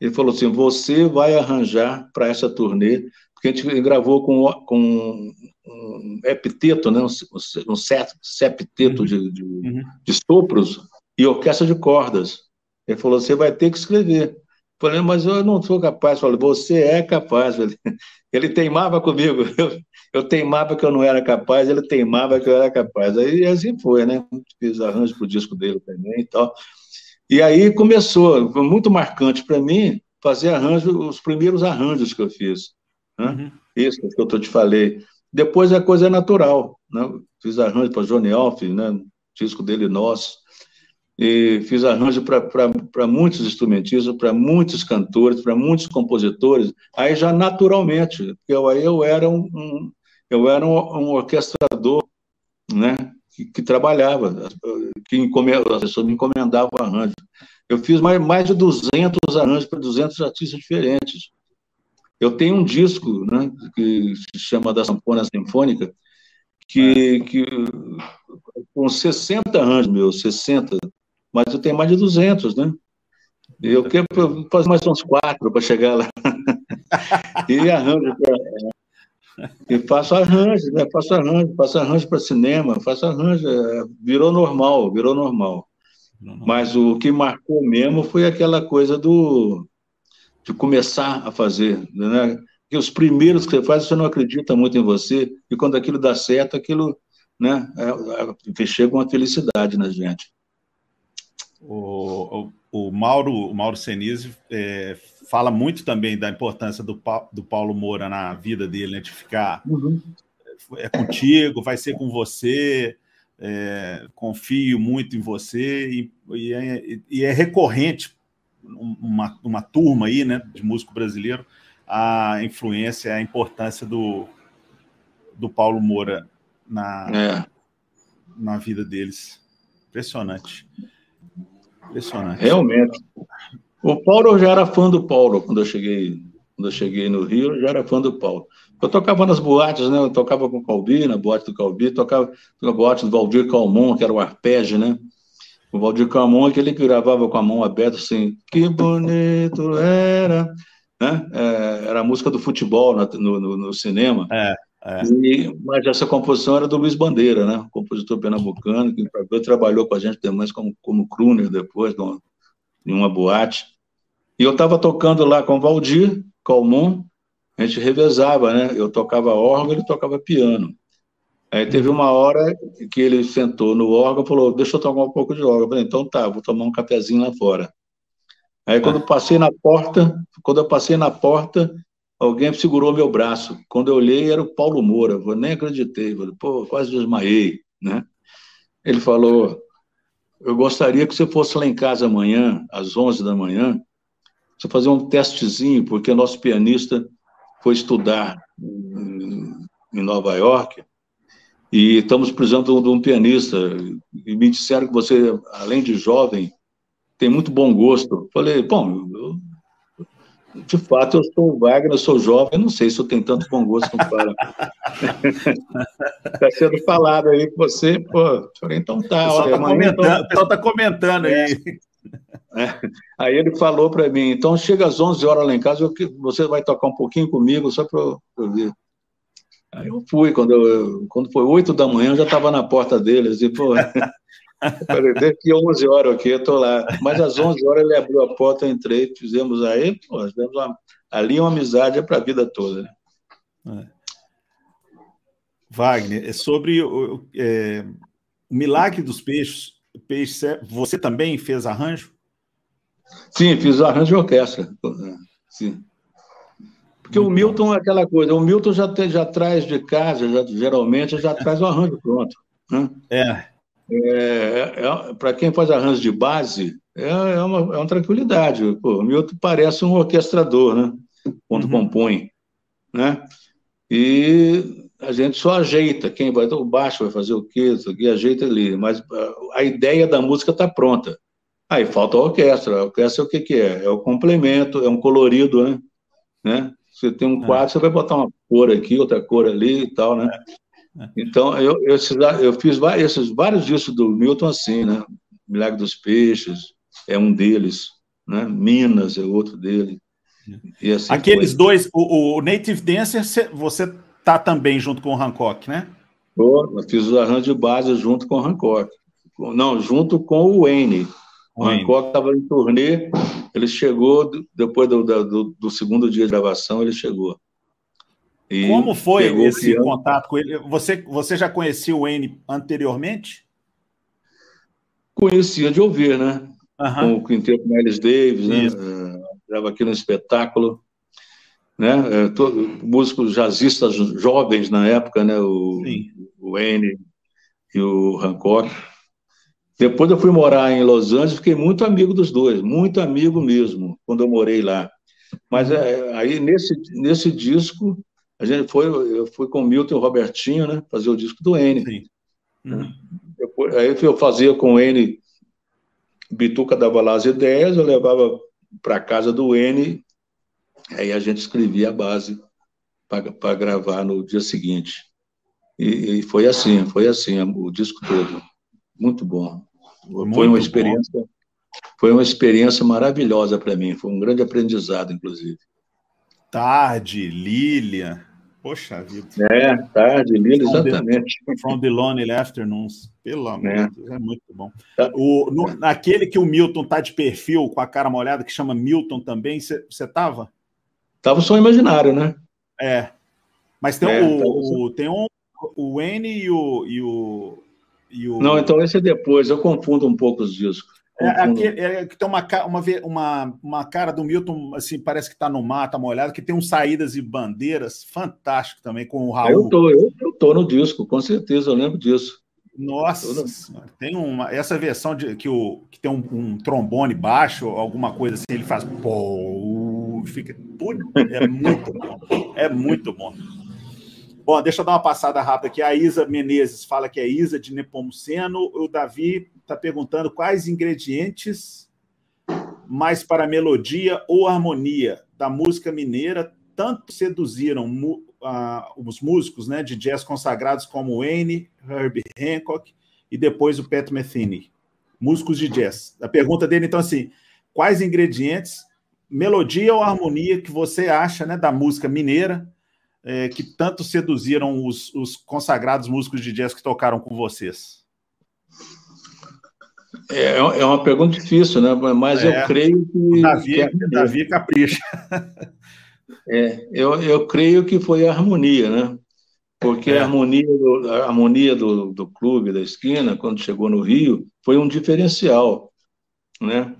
ele falou assim, você vai arranjar para essa turnê, porque a gente gravou com, com um epiteto, né? um, septeto uhum. de, de, uhum. de sopros e orquestra de cordas. Ele falou: você vai ter que escrever. Eu falei, mas eu não sou capaz. Falei, você é capaz. *laughs* Ele teimava comigo. *laughs* Eu, eu teimava que eu não era capaz, ele teimava que eu era capaz. Aí assim foi, né? Fiz arranjo para o disco dele também e tal. E aí começou, foi muito marcante para mim fazer arranjo, os primeiros arranjos que eu fiz. Né? Uhum. Isso que eu te falei. Depois a coisa é natural. Né? Fiz arranjo para Johnny Alf, né? disco dele nosso e fiz arranjo para muitos instrumentistas, para muitos cantores, para muitos compositores, aí já naturalmente, eu, aí eu era um, um eu era um, um, orquestrador, né, que, que trabalhava, que encomenda, as pessoas me encomendavam arranjo. Eu fiz mais, mais de 200 arranjos para 200 artistas diferentes. Eu tenho um disco, né, que se chama da Sanfona Sinfônica, que, que com 60 arranjos meus, 60, mas eu tenho mais de 200, né? Eu quero fazer mais uns quatro para chegar lá. *laughs* e arranjo pra, e faço arranjo, né? Faço arranjo, faço arranjo para cinema, faço arranjo, é, virou normal, virou normal. Mas o que marcou mesmo foi aquela coisa do de começar a fazer, né? Que os primeiros que você faz, você não acredita muito em você, e quando aquilo dá certo, aquilo, né, é, é, chega uma felicidade na gente. O, o, o Mauro, o Mauro Senise é, fala muito também da importância do, do Paulo Moura na vida dele, né, de ficar uhum. é contigo, vai ser com você, é, confio muito em você, e, e, é, e é recorrente uma, uma turma aí, né, de músico brasileiro, a influência, a importância do, do Paulo Moura na, é. na vida deles. Impressionante. Impressionante. Realmente. O Paulo já era fã do Paulo quando eu cheguei, quando eu cheguei no Rio, eu já era fã do Paulo. Eu tocava nas boates, né? Eu tocava com o Calbi, na boate do Calbi, tocava na boate do Valdir Calmon, que era o arpege, né? O Valdir Calmon, aquele que gravava com a mão aberta assim, que bonito era, né? É, era a música do futebol no, no, no cinema. É. É. E, mas essa composição era do Luiz Bandeira, né? compositor pernambucano, que trabalhou com a gente também como, como crooner depois, em uma boate. E eu estava tocando lá com o Valdir Calmon, a gente revezava, né? Eu tocava órgão, ele tocava piano. Aí teve uma hora que ele sentou no órgão e falou: Deixa eu tomar um pouco de órgão. Eu falei: Então tá, vou tomar um cafezinho lá fora. Aí quando eu passei na porta, quando eu passei na porta, alguém segurou meu braço. Quando eu olhei, era o Paulo Moura. Eu nem acreditei. Falei, Pô, quase desmaiei, né? Ele falou: Eu gostaria que você fosse lá em casa amanhã, às 11 da manhã, você fazer um testezinho, porque nosso pianista foi estudar em Nova York e estamos precisando de um pianista. E me disseram que você, além de jovem, tem muito bom gosto. Falei, bom, de fato, eu sou o Wagner, eu sou jovem, não sei se eu tenho tanto bom gosto como fala. Está *laughs* sendo falado aí com você, pô. Então tá. O pessoal está comentando, então... tá comentando aí. É. Aí ele falou para mim, então chega às 11 horas lá em casa, eu, você vai tocar um pouquinho comigo, só para eu ver. Aí eu fui, quando, eu, quando foi 8 da manhã, eu já estava na porta dele, assim, pô, *laughs* *laughs* falei, daqui 11 horas aqui, eu estou lá. Mas às 11 horas ele abriu a porta, eu entrei, fizemos aí, pô, fizemos uma, ali uma amizade é para a vida toda. Né? É. Wagner, é sobre o, é, o milagre dos peixes, peixes, você também fez arranjo? Sim, fiz arranjo de orquestra. Sim. Porque o Milton é aquela coisa, o Milton já, tem, já traz de casa, já, geralmente já traz o arranjo pronto. Né? É. é, é, é Para quem faz arranjo de base, é, é, uma, é uma tranquilidade. Pô, o Milton parece um orquestrador, né? Quando uhum. compõe. Né? E a gente só ajeita, quem vai, o baixo vai fazer o quê, isso aqui, ajeita ali, mas a ideia da música está pronta. Aí falta a orquestra. A orquestra é o que, que é? É o complemento, é um colorido, né? né? Você tem um é. quadro, é. você vai botar uma cor aqui, outra cor ali e tal, né? É. é. Então, eu, eu, eu fiz vários, esses, vários discos do Milton assim, né? Milagre dos Peixes é um deles, né? Minas é outro dele. Assim Aqueles foi. dois, o, o, Native Dancer, você tá também junto com o Hancock, né? Eu fiz os arranjos de base junto com o Hancock. Não, junto com o Wayne. O Hancock estava em turnê, ele chegou, depois do, do, do, segundo dia de gravação, ele chegou. E Como foi esse contato com ele? Você, você já conhecia o Wayne anteriormente? Conhecia de ouvir, né? Uhum. Com o quinteto Miles Davis, né? Estava é, aqui no espetáculo. Né? É, todo, músicos jazzistas jovens na época, né? O, o Wayne e o Hancock. Depois eu fui morar em Los Angeles, fiquei muito amigo dos dois, muito amigo mesmo, quando eu morei lá. Mas é, aí nesse, nesse disco, a gente foi, eu fui com o Milton e o Robertinho, né, fazer o disco do N. Sim. Uhum. Depois, aí eu fazia com ele Bituca dava lá as ideias, eu levava para casa do N, aí a gente escrevia a base para gravar no dia seguinte. E, e, foi assim, foi assim o disco todo. Muito bom. Muito foi uma experiência, bom. foi uma experiência maravilhosa para mim. Foi um grande aprendizado, inclusive. Tarde, Lilian. Poxa vida. É, tarde, Lilian, exatamente. From the Lonely Afternoons. Pelo amor é. de Deus, é muito bom. Tá. O, no, naquele que o Milton tá de perfil, com a cara molhada, que chama Milton também, você estava? Tava só imaginário, né? É. Mas tem, é, o, o, tem um, o N e o, e o, e o. Não, então esse é depois, eu confundo um pouco os discos. É, aqui, é, que tem uma, uma, uma, uma cara do Milton, assim, parece que está no mar, tá molhado, que tem um saídas e bandeiras fantástico também com o Raul. Eu tô, eu, eu tô no disco, com certeza, eu lembro disso. Nossa, tem uma essa versão de que o que tem um, um trombone baixo, alguma coisa assim, ele faz pô, fica, é muito bom. É muito bom. Bom, deixa eu dar uma passada rápida aqui. A Isa Menezes fala que é Isa de Nepomuceno. O Davi está perguntando quais ingredientes mais para melodia ou harmonia da música mineira tanto seduziram os músicos né, de jazz consagrados como Wayne, Herbie Hancock e depois o Pat Metheny, músicos de jazz. A pergunta dele, então, assim, quais ingredientes, melodia ou harmonia que você acha né, da música mineira é, que tanto seduziram os, os, consagrados músicos de jazz que tocaram com vocês? É, é uma pergunta difícil, né? Mas é, eu creio que. Davi, que é Davi capricha. *laughs* É, eu, eu creio que foi a harmonia, né? Porque é. a harmonia, do, a harmonia do, do clube da esquina, quando chegou no Rio, foi um diferencial. Né?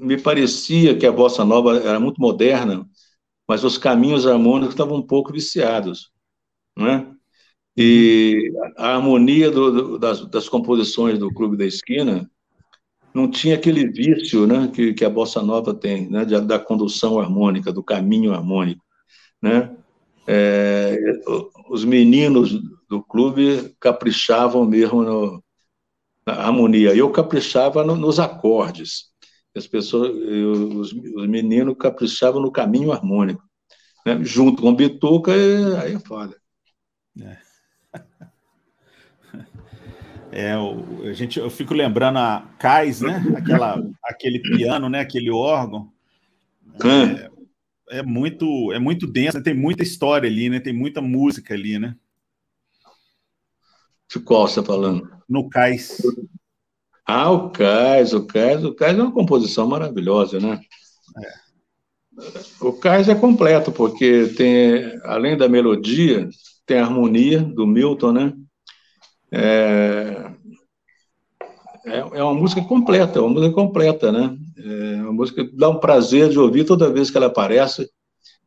Me parecia que a bossa nova era muito moderna, mas os caminhos harmônicos estavam um pouco viciados, né? E a harmonia do, do, das, das, composições do Clube da Esquina não tinha aquele vício, né, que, que a bossa nova tem, né, da, da condução harmônica, do caminho harmônico, né? É, os meninos do clube caprichavam mesmo no, na harmonia. Eu caprichava no, nos acordes as pessoas, os, os meninos caprichavam no caminho harmônico, né? junto com bituca, aí é foda. É. É, o, a gente, eu fico lembrando a Cais, né? Aquela, aquele piano, né? Aquele órgão. É, é, muito, é muito denso, né? tem muita história ali, né? Tem muita música ali, né? De qual você está falando? No Cais. Ah, o Cais, o Cais, o Cais é uma composição maravilhosa, né? É. O Cais é completo, porque tem, além da melodia, tem a harmonia do Milton, né? É, é, é uma música completa, é uma música completa, né? É uma música que dá um prazer de ouvir toda vez que ela aparece,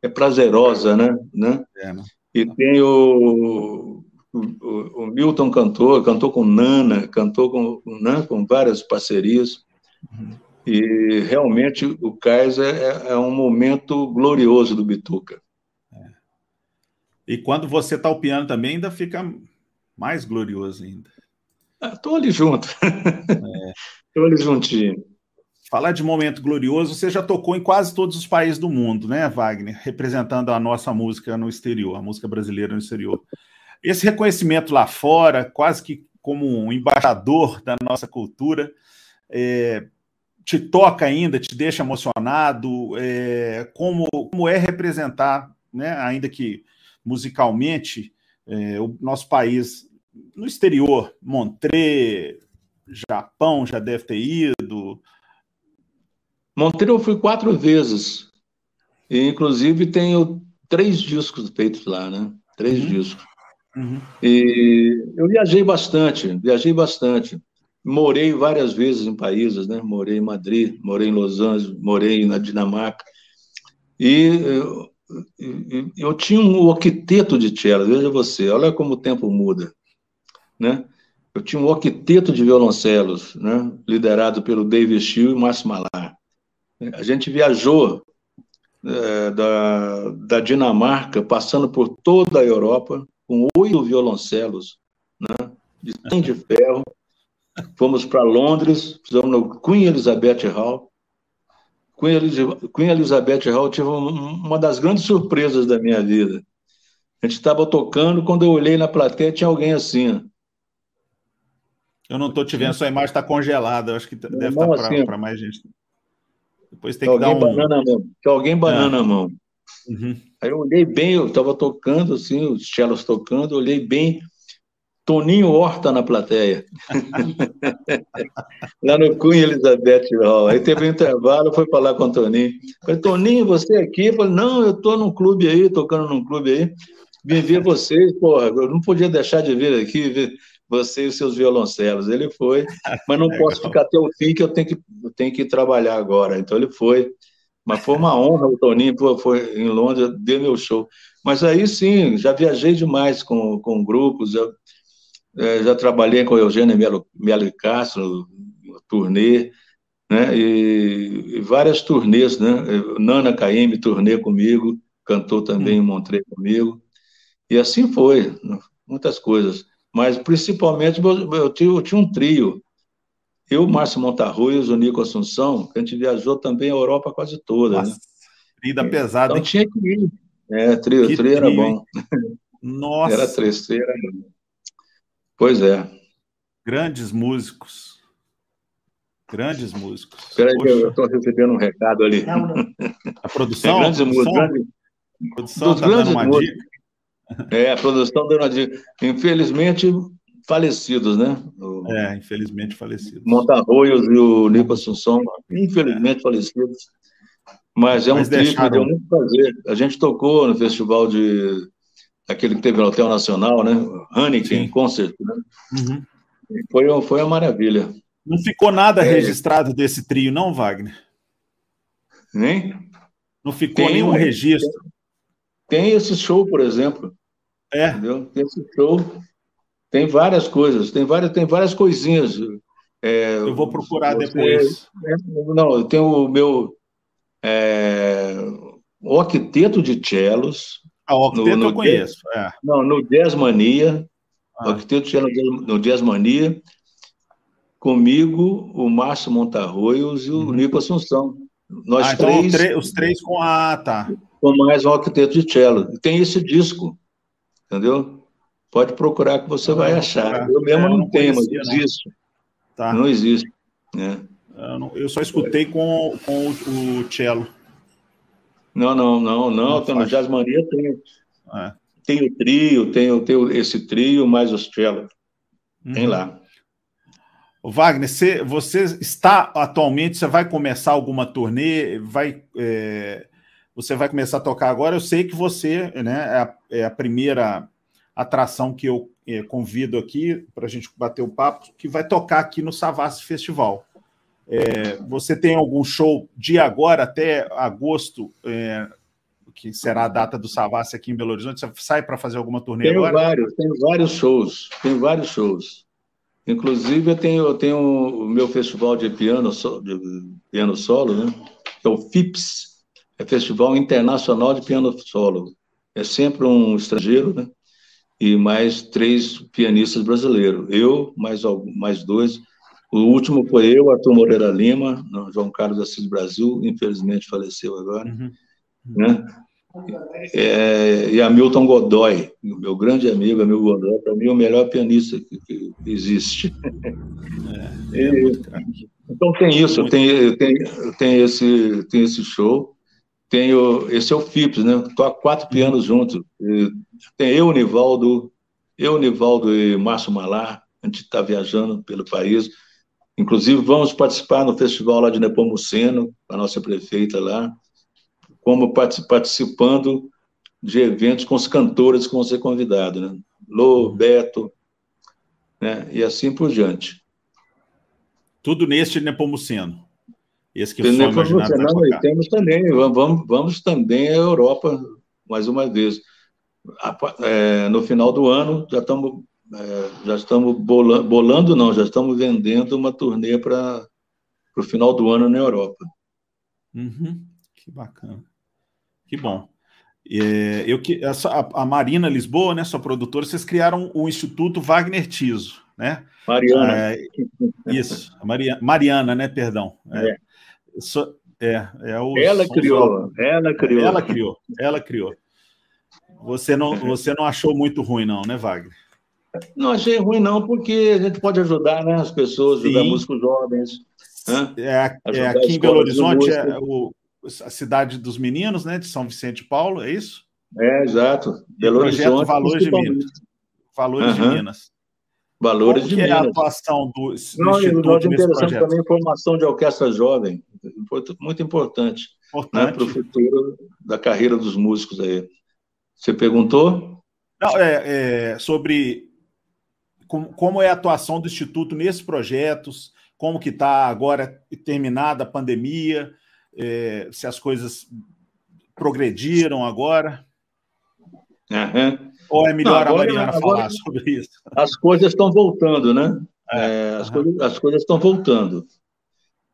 é prazerosa, né? né? É, né? E tem o, o, o, Milton cantou, cantou com Nana, cantou com, né, com várias parcerias. Uhum. E realmente o Cais é, é, um momento glorioso do Bituca. É. E quando você está o piano também, ainda fica mais glorioso ainda. Estou ah, ali junto. Estou é. *laughs* ali juntinho. Falar de momento glorioso, você já tocou em quase todos os países do mundo, né, Wagner? Representando a nossa música no exterior, a música brasileira no exterior. Esse reconhecimento lá fora, quase que como um embaixador da nossa cultura, é, te toca ainda, te deixa emocionado? É, como, como é representar, né, ainda que musicalmente, é, o nosso país no exterior? Montré, Japão já deve ter ido. Montré eu fui quatro vezes. E, inclusive, tenho três discos feitos lá, né? Três uhum. discos. Uhum. E eu viajei bastante, viajei bastante. Morei várias vezes em países, né? Morei em Madrid, morei em Los Angeles, morei na Dinamarca. E eu, tinha um octeto de cello, veja você, olha como o tempo muda, né? Eu tinha um octeto de violoncelos, né? Liderado pelo David Steele e Márcio Malar. A gente viajou é, da, da Dinamarca, passando por toda a Europa, com oito violoncelos, né, de trem *laughs* de ferro, fomos para Londres, fizemos no Queen Elizabeth Hall. Queen, Queen Elizabeth Hall tive uma das grandes surpresas da minha vida. A gente estava tocando, quando eu olhei na plateia, tinha alguém assim. Eu não estou te vendo, sua imagem está congelada. Eu acho que deve estar tá assim, para mais gente. Depois tem que dar um. Banana mão. Alguém banana é. a mão. Uhum. Aí eu olhei bem, eu estava tocando, assim, os cellos tocando, olhei bem, Toninho Horta na plateia. *laughs* lá no Cunha Elizabeth Hall. Aí teve um intervalo, foi falar com o Toninho. Falei, Toninho, você aqui? Eu falei, não, eu estou num clube aí, tocando num clube aí. Vim ver vocês, porra, eu não podia deixar de vir aqui, ver você e os seus violoncelos. Ele foi, mas não *laughs* posso ficar até o fim, que eu tenho que, eu tenho que trabalhar agora. Então ele foi. Mas foi uma honra o Toninho, foi em Londres, deu meu show. Mas aí sim, já viajei demais com, com grupos, já, é, já trabalhei com o Eugênio Melo, Melo Castro, turnê, né? E, e, várias turnês, né? Nana Caymmi turnê comigo, cantou também hum. em Montreux comigo. E assim foi, muitas coisas. Mas principalmente eu tinha, eu tinha um trio. Eu, Márcio Montarruios, o Nico Assunção, a gente viajou também a Europa quase toda. Nossa, né? Vida pesada. Então hein? tinha que ir. É, trio, que trio era bom. *laughs* Nossa. Era três, era... Pois é. Grandes músicos. Grandes músicos. Espera aí, eu estou recebendo um recado ali. A produção? É, grandes músicos. A produção está dando uma músicos. dica. É, a produção deu uma dica. Infelizmente, falecidos, né? O... É, infelizmente falecidos. Montarroios e o Nico Assunção, infelizmente é. falecidos. Mas é um tipo, deu muito prazer. A gente tocou no festival de aquele que teve no Hotel Nacional, né? Hanneken Concert, né? Uhum. Foi, foi uma maravilha. Não ficou nada é. registrado desse trio, não, Wagner? Nem? Não ficou tem, nenhum registro. Tem esse show, por exemplo. É. Entendeu? Tem esse show. Tem várias coisas, tem várias, tem várias coisinhas. É, eu vou procurar você, depois. É, não, eu tenho o meu é, octeto de cellos. Ah, o octeto no, no eu conheço. É. Não, no Jazz Mania. Ah. Octeto de cellos no Jazz Mania. Comigo, o Márcio Montarroios e o uhum. Nico Assunção. Nós ah, então três. os três com a. tá com mais um octeto de cello. Tem esse disco, entendeu? Pode procurar que você vai achar. Eu mesmo é, não, não, tenho, mas existe. Tá. Não existe. Né? Eu, não, eu, só escutei com, com o, o cello. Não, não, não, não. Tem, no Jazz Mania tem, é. tem o trio, tem, tem esse trio mais os cello. Uhum. Tem lá. Wagner, você, você, está atualmente, você vai começar alguma turnê, vai é, você vai começar a tocar agora. Eu sei que você né, é, a, é a primeira atração que eu é, convido aqui para a gente bater o papo, que vai tocar aqui no Savassi Festival. É, você tem algum show de agora até agosto, é, que será a data do Savassi aqui em Belo Horizonte? Você sai para fazer alguma turnê tenho agora? Vários, tenho vários shows, tenho vários shows. Inclusive, eu tenho, eu tenho o meu festival de piano, de piano solo, né? que é o FIPS, é Festival Internacional de Piano Solo. É sempre um estrangeiro, né? E mais três pianistas brasileiros. Eu, mais, mais dois. O último foi eu, Arthur Moreira Lima, João Carlos Assis Brasil, infelizmente faleceu agora. Uhum. Né? É, e Hamilton Godoy, meu grande amigo, amigo Godoy, para mim é o melhor pianista que, que existe. É, *laughs* é e, então tem isso, tenho, eu tenho, esse, tenho esse show tenho, esse é o FIPS, né? Estou há quatro pianos juntos. Tem eu, Nivaldo, eu, Nivaldo e Márcio Malar, a gente está viajando pelo país. Inclusive, vamos participar no festival lá de Nepomuceno, a nossa prefeita lá, como participando de eventos com os cantores que vão ser convidados, né? Lô, Beto, né? e assim por diante. Tudo neste Nepomuceno. Esse que o sonho imaginado não, temos também, vamos, vamos também à Europa, mais uma vez. É, no final do ano, já estamos, é, já estamos bolando, bolando, não, já estamos vendendo uma turnê para o final do ano na Europa. Uhum, que bacana. Que bom. É, eu que a, a, Marina Lisboa, né, sua produtora, vocês criaram o Instituto Wagner Tiso. né? Mariana. É, isso, Maria, Mariana, né? Perdão. É. é. So, é, é o, ela criou, ela criou. Ela criou, ela criou. Você não, você não achou muito ruim, não, né, Wagner? Não achei ruim, não, porque a gente pode ajudar né, as pessoas, ajudar Sim. músicos jovens. Né? É, é aqui em Belo Horizonte, é o, a cidade dos meninos, né, de São Vicente e Paulo, é isso? É, exato. Belo Horizonte. Valores de Minas. Valores uhum. de Minas. Valores Como de Minas. é a atuação do, Não, Instituto nós interessamos também formação de orquestra jovem, muito importante, importante. Né, para o futuro da carreira dos músicos aí. Você perguntou? Não, é, é sobre como, como, é a atuação do Instituto nesses projetos, como que está agora terminada a pandemia, é, se as coisas progrediram agora. Uhum. Ou é melhor Não, agora, a Mariana agora, falar sobre isso? As coisas estão voltando, né? É, as, uhum. coisas, as coisas estão voltando.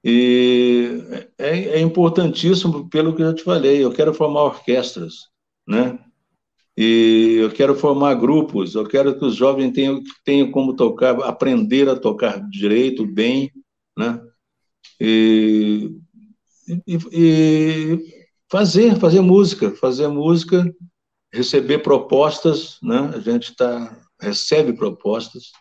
E é, é, importantíssimo, pelo que eu te falei, eu quero formar orquestras, né? E eu quero formar grupos, eu quero que os jovens tenham, tenham como tocar, aprender a tocar direito, bem, né? E, e, e fazer, fazer música, fazer música receber propostas, né? A gente tá, recebe propostas,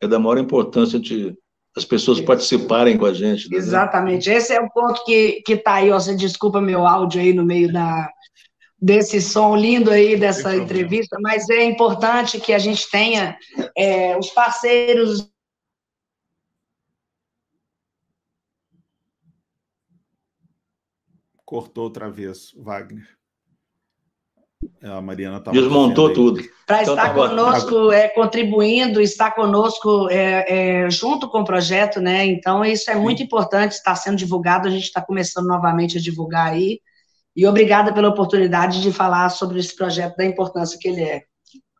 é da maior importância de as pessoas participarem com a gente. Né? Exatamente, esse é o ponto que está aí, ó, você desculpa meu áudio aí no meio da, desse som lindo aí dessa entrevista, mas é importante que a gente tenha é, os parceiros Cortou outra vez, Wagner. É, a Mariana tá Desmontou tudo. Para então, estar tá conosco, é, contribuindo, estar conosco é, é, junto com o projeto, né? Então, isso é Sim. muito importante, está sendo divulgado, a gente está começando novamente a divulgar aí. E obrigada pela oportunidade de falar sobre esse projeto, da importância que ele é.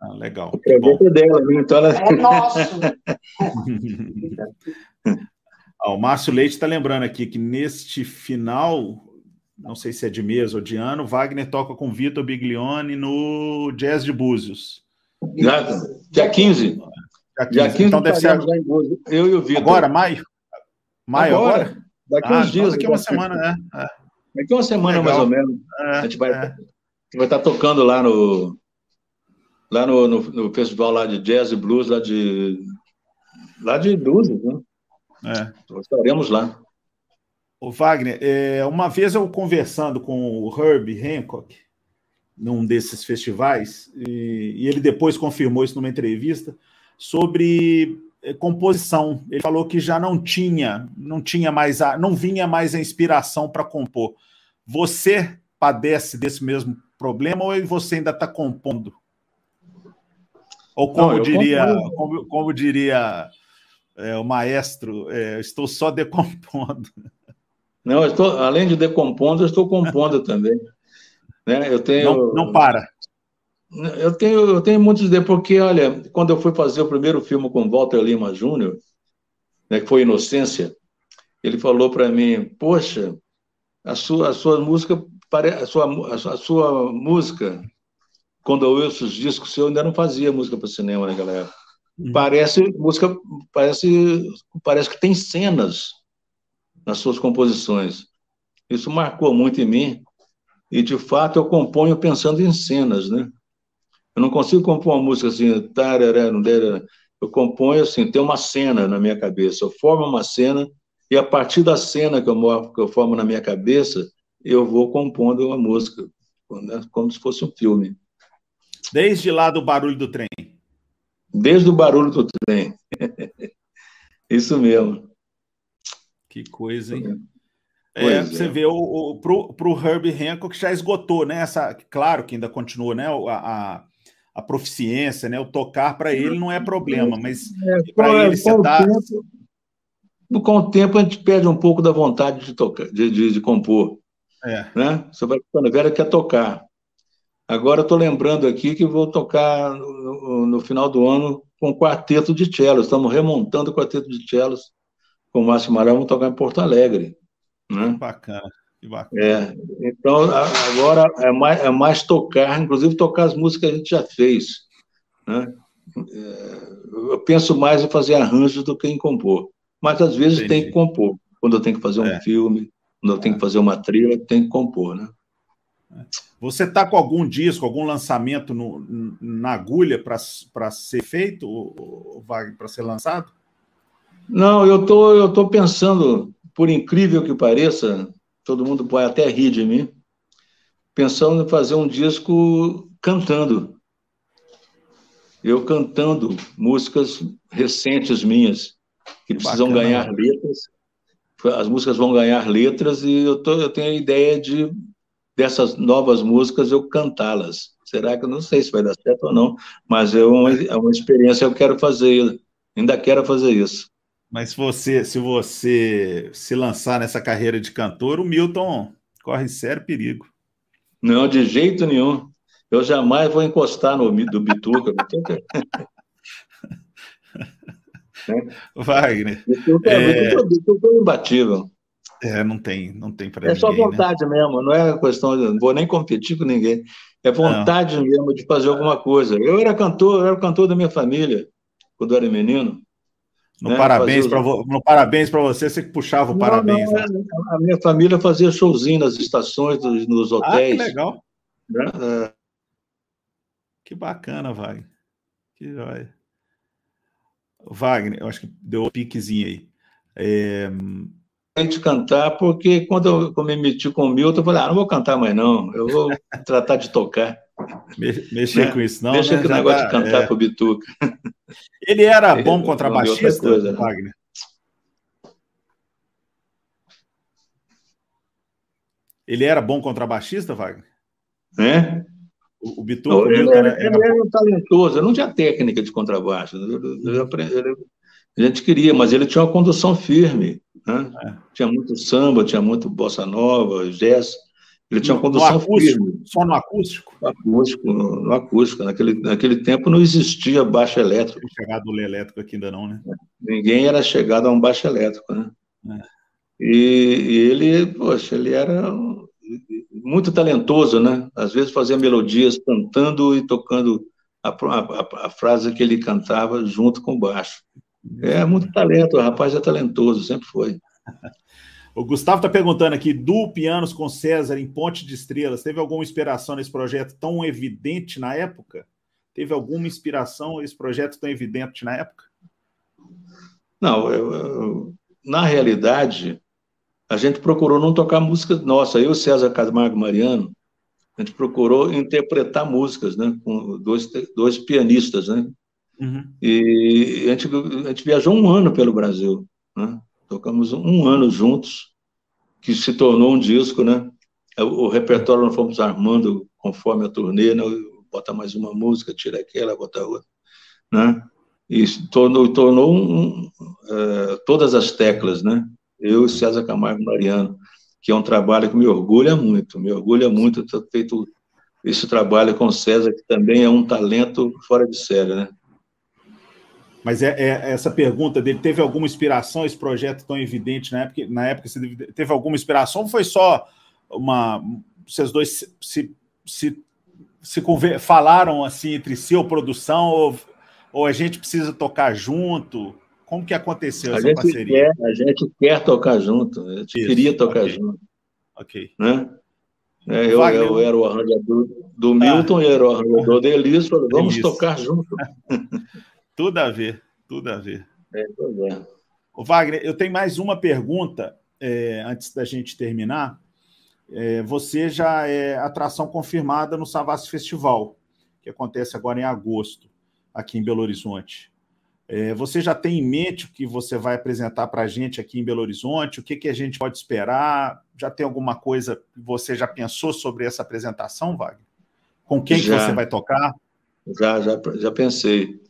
Ah, legal. O projeto é dela, né? então ela... É nosso. *laughs* ah, o Márcio Leite está lembrando aqui que neste final não sei se é de mês ou de ano, Wagner toca com Vitor Biglione no Jazz de Búzios. Dia 15. Dia 15. Dia 15 então deve ser eu e o Vitor. Agora, maio? Maio agora? agora? Daqui ah, uns dias. Daqui uma semana, né? É. Daqui uma semana, Legal. mais ou menos. É, a gente vai, é. vai estar tocando lá no lá no, no, no, festival lá de jazz e blues lá de lá de Búzios, né? É. Estaremos lá. O Wagner, é, uma vez eu conversando com o Herb Hancock, num desses festivais, e, e ele depois confirmou isso numa entrevista, sobre composição. Ele falou que já não tinha, não tinha mais a, não vinha mais a inspiração para compor. Você padece desse mesmo problema ou você ainda está compondo? Ou como não, diria, como, como, diria é, o maestro, é, estou só decompondo. Não, estou, além de decompondo, eu estou compondo também. Né? Eu tenho, não, não para. Eu tenho, eu tenho muitos ideias, porque, olha, quando eu fui fazer o primeiro filme com Walter Lima Jr., né, que foi Inocência, ele falou para mim, poxa, a sua, a sua música, a sua, a sua música, quando eu ouço os discos eu ainda não fazia música para cinema naquela época. Uhum. Parece música, parece, parece que tem cenas nas suas composições. Isso marcou muito em mim e, de fato, eu componho pensando em cenas, né? Eu não consigo compor uma música assim, eu componho assim, tem uma cena na minha cabeça, eu formo uma cena e a partir da cena que eu, que eu formo na minha cabeça, eu vou compondo uma música, né? como se fosse um filme. Desde lá do barulho do trem. Desde o barulho do trem. *laughs* Isso mesmo. Que coisa, hein? É, é. Você vê, o, o, pro, pro Herbie Hancock já esgotou, né? Essa, claro que ainda continua, né? A, a, a proficiência, né? O tocar para ele não é problema, mas é, para ele você tá... Tempo, com o tempo a gente perde um pouco da vontade de tocar, de, de, de compor. É. Né? Você vai ficando velho quer tocar. Agora estou lembrando aqui que vou tocar no, no, final do ano com o quarteto de cello. Estamos remontando o quarteto de cellos com o Márcio Marão, vamos tocar em Porto Alegre. Né? Bacana. É, então, agora é mais, é mais tocar, inclusive tocar as músicas que a gente já fez. Né? é, eu penso mais em fazer arranjos do que em compor. Mas às vezes Entendi. tem que compor. Quando eu tenho que fazer um é. filme, quando eu tenho que fazer uma trilha, tem que compor, né? Você está com algum disco, algum lançamento no, na agulha para ser feito, para ser lançado? Não, eu tô, eu tô pensando, por incrível que pareça, todo mundo pode até rir de mim, pensando em fazer um disco cantando. Eu cantando músicas recentes minhas, que, que precisam bacana. ganhar letras. As músicas vão ganhar letras e eu, tô, eu tenho a ideia de dessas novas músicas eu cantá-las. Será que eu não sei se vai dar certo ou não, mas é uma, é uma experiência que eu quero fazer, ainda quero fazer isso. Mas se você, se você se lançar nessa carreira de cantor, o Milton corre sério perigo. Não, de jeito nenhum. Eu jamais vou encostar no do Bituca. *laughs* Wagner. Bituca é, é... Bituca é imbatível. É, não tem, não tem para É só né? vontade né? mesmo, não é questão de. Não vou nem competir com ninguém. É vontade não. mesmo de fazer alguma coisa. Eu era cantor, eu era cantor da minha família, quando eu era menino. No, né? parabéns para no parabéns para você, você que puxava o não, parabéns. Não, né? A minha família fazia showzinho nas estações, nos hotéis. Ah, que legal. Né? É. Que bacana, Wagner. Que joia. Wagner, eu acho que deu um piquezinho aí. É, de cantar, porque quando eu, me meti com o Milton, eu falei, ah, não vou cantar mais não, eu vou *laughs* tratar de tocar. Mexer né? com isso não, Mexer né? com o negócio de cantar é... com o Bituca. Ele era bom contrabaixista, coisa, né? Wagner? Ele era bom contrabaixista, Wagner? É? O, o Bituca... ele, era, era, ele era talentoso, não tinha técnica de contrabaixo, eu, a gente queria, mas ele tinha uma condução firme. Né? É. Tinha muito samba, tinha muito bossa nova, jazz. Ele tinha uma condução no acústico, firme. Só no acústico? No acústico, no, no, acústico. Naquele, naquele tempo não existia baixo elétrico. Não chegado o elétrico aqui ainda não, né? Ninguém era chegado a um baixo elétrico, né? É. E, e, ele, poxa, ele era muito talentoso, né? Às vezes fazia melodias cantando e tocando a, a, a frase que ele cantava junto com o baixo. É muito talento, o rapaz é talentoso, sempre foi. *laughs* O Gustavo está perguntando aqui: do Pianos com César em Ponte de Estrelas, teve alguma inspiração nesse projeto tão evidente na época? Teve alguma inspiração esse projeto tão evidente na época? Não, eu, eu, na realidade, a gente procurou não tocar músicas nossa. Eu, César Camargo Mariano, a gente procurou interpretar músicas, né, com dois, dois pianistas, né, Uhum. E a gente, a gente viajou um ano pelo Brasil, né? Tocamos um ano juntos, que se tornou um disco, né? O, o repertório nós fomos armando conforme a turnê, né? Bota mais uma música, tira aquela, bota outra, né? E tornou, tornou um, uh, todas as teclas, né? Eu e César Camargo Mariano, que é um trabalho que me orgulha muito, me orgulha muito ter feito esse trabalho com César, que também é um talento fora de série, né? Mas é, é, essa pergunta dele, teve alguma inspiração esse projeto tão evidente na época? Na época teve alguma inspiração ou foi só uma. Vocês dois se, se, se falaram assim entre si, ou produção, ou, ou a gente precisa tocar junto? Como que aconteceu a essa parceria? Quer, a gente quer tocar junto, a gente Isso, queria tocar okay. junto. Ok. Né? É, eu, eu, era o arranjador do Milton, ah, eu era o arranjador de Elis, falei, vamos tocar junto. *laughs* Tudo a ver, tudo a ver. É, pois é. O Wagner, eu tenho mais uma pergunta é, antes da gente terminar. É, você já é atração confirmada no Savassi Festival, que acontece agora em agosto, aqui em Belo Horizonte. É, você já tem em mente o que você vai apresentar para a gente aqui em Belo Horizonte? O que, que a gente pode esperar? Já tem alguma coisa que você já pensou sobre essa apresentação, Wagner? Com quem já, que você vai tocar? Já, já, já pensei.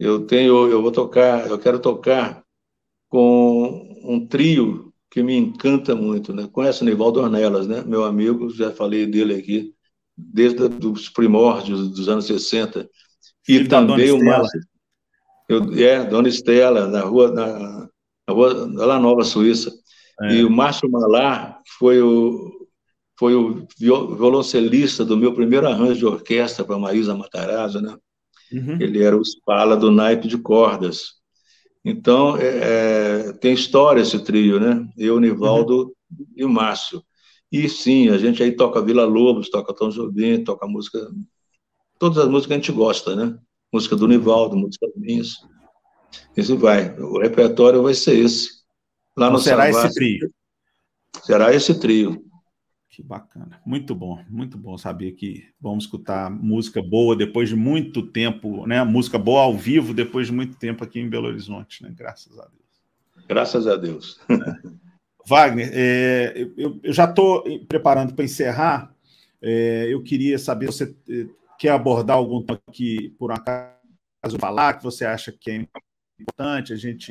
Eu tenho, eu vou tocar, eu quero tocar com um trio que me encanta muito, né? Conhece o Nivaldo Ornelas, né? Meu amigo, já falei dele aqui, desde os primórdios dos anos 60. E Filho também o Márcio. Eu, é, Dona Estela, na rua, na, na rua lá Nova Suíça. É. E o Márcio Malar, foi o, foi o violoncelista do meu primeiro arranjo de orquestra para Maísa Matarazzo, né? Uhum. Ele era o espala do naipe de cordas. Então, é, é tem história esse trio, né? Eu, Nivaldo uhum. e o Márcio. E sim, a gente aí toca Vila Lobos, toca Tom Jobim, toca música. Todas as músicas que a gente gosta, né? Música do Nivaldo, música minhas. Esse vai. O repertório vai ser esse. Lá então no será esse trio. Será esse trio. Que bacana. Muito bom, muito bom saber que vamos escutar música boa depois de muito tempo, né? Música boa ao vivo depois de muito tempo aqui em Belo Horizonte, né? Graças a Deus. Graças a Deus. É. *laughs* Wagner, é, eu, eu, já estou preparando para encerrar. É, eu queria saber se você é, quer abordar algum tema que, por um acaso, falar, que você acha que é importante a gente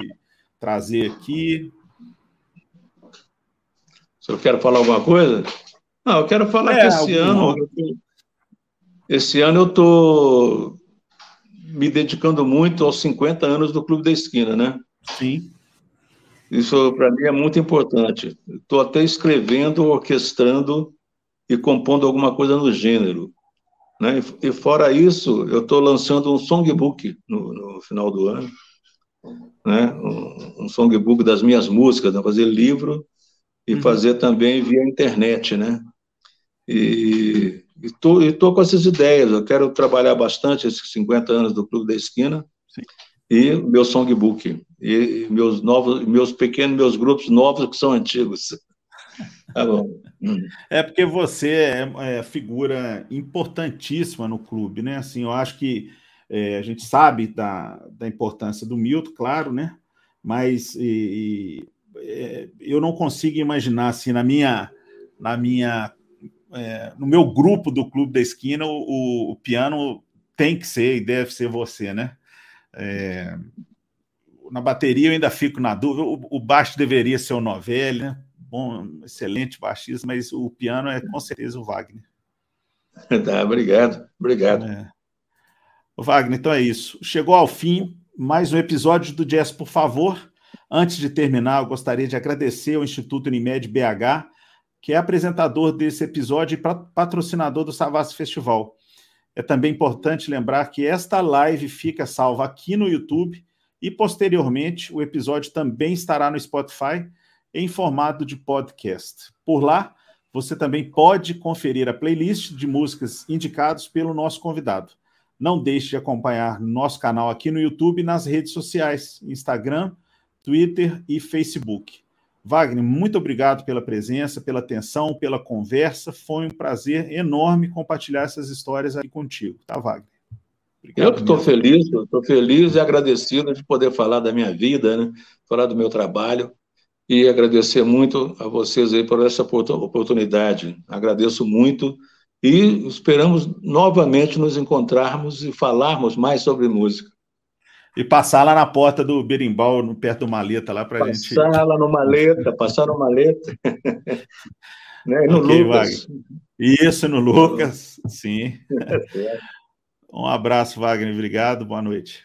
trazer aqui. Se eu quero falar alguma coisa? Não, eu quero falar é, que esse ano, esse ano eu estou me dedicando muito aos 50 anos do Clube da Esquina, né? Sim. Isso para mim é muito importante. Estou até escrevendo, orquestrando e compondo alguma coisa no gênero. Né? E, fora isso, eu estou lançando um songbook no, no final do ano, né? um, um songbook das minhas músicas, né? fazer livro e uhum. fazer também via internet, né? E estou com essas ideias. Eu quero trabalhar bastante esses 50 anos do Clube da Esquina Sim. e meu songbook e meus novos, meus pequenos, meus grupos novos que são antigos. *laughs* Tá bom. Hum. É porque você é, é, figura importantíssima no clube, né? Assim, eu acho que é, a gente sabe da, da importância do Milton, claro, né? Mas e, e, é, eu não consigo imaginar assim na minha na minha é, no meu grupo do clube da esquina o, o, piano tem que ser e deve ser você, né? É, na bateria eu ainda fico na dúvida. O, o baixo deveria ser o Novelli, né? Bom, excelente baixista, mas o piano é com certeza o Wagner. *laughs* Tá, obrigado, obrigado. É. Wagner, então é isso. Chegou ao fim mais um episódio do Jazz, por favor. Antes de terminar, eu gostaria de agradecer ao Instituto Unimed BH, que é apresentador desse episódio e patrocinador do Savassi Festival. É também importante lembrar que esta live fica salva aqui no YouTube e posteriormente o episódio também estará no Spotify em formato de podcast. Por lá, você também pode conferir a playlist de músicas indicadas pelo nosso convidado. Não deixe de acompanhar nosso canal aqui no YouTube e nas redes sociais, Instagram, Twitter e Facebook. Wagner, muito obrigado pela presença, pela atenção, pela conversa. Foi um prazer enorme compartilhar essas histórias aqui contigo, tá, Wagner? Obrigado eu que estou feliz, estou feliz e agradecido de poder falar da minha vida, né? falar do meu trabalho e agradecer muito a vocês aí por essa oportunidade. Agradeço muito e esperamos novamente nos encontrarmos e falarmos mais sobre música. E passar lá na porta do Berimbau, perto do Maleta, lá para a gente. Passar lá no Maleta, passar no Maleta. *laughs* né? no okay, Lucas. Wagner. Isso, no Lucas, sim. *laughs* É um abraço, Wagner. Obrigado. Boa noite.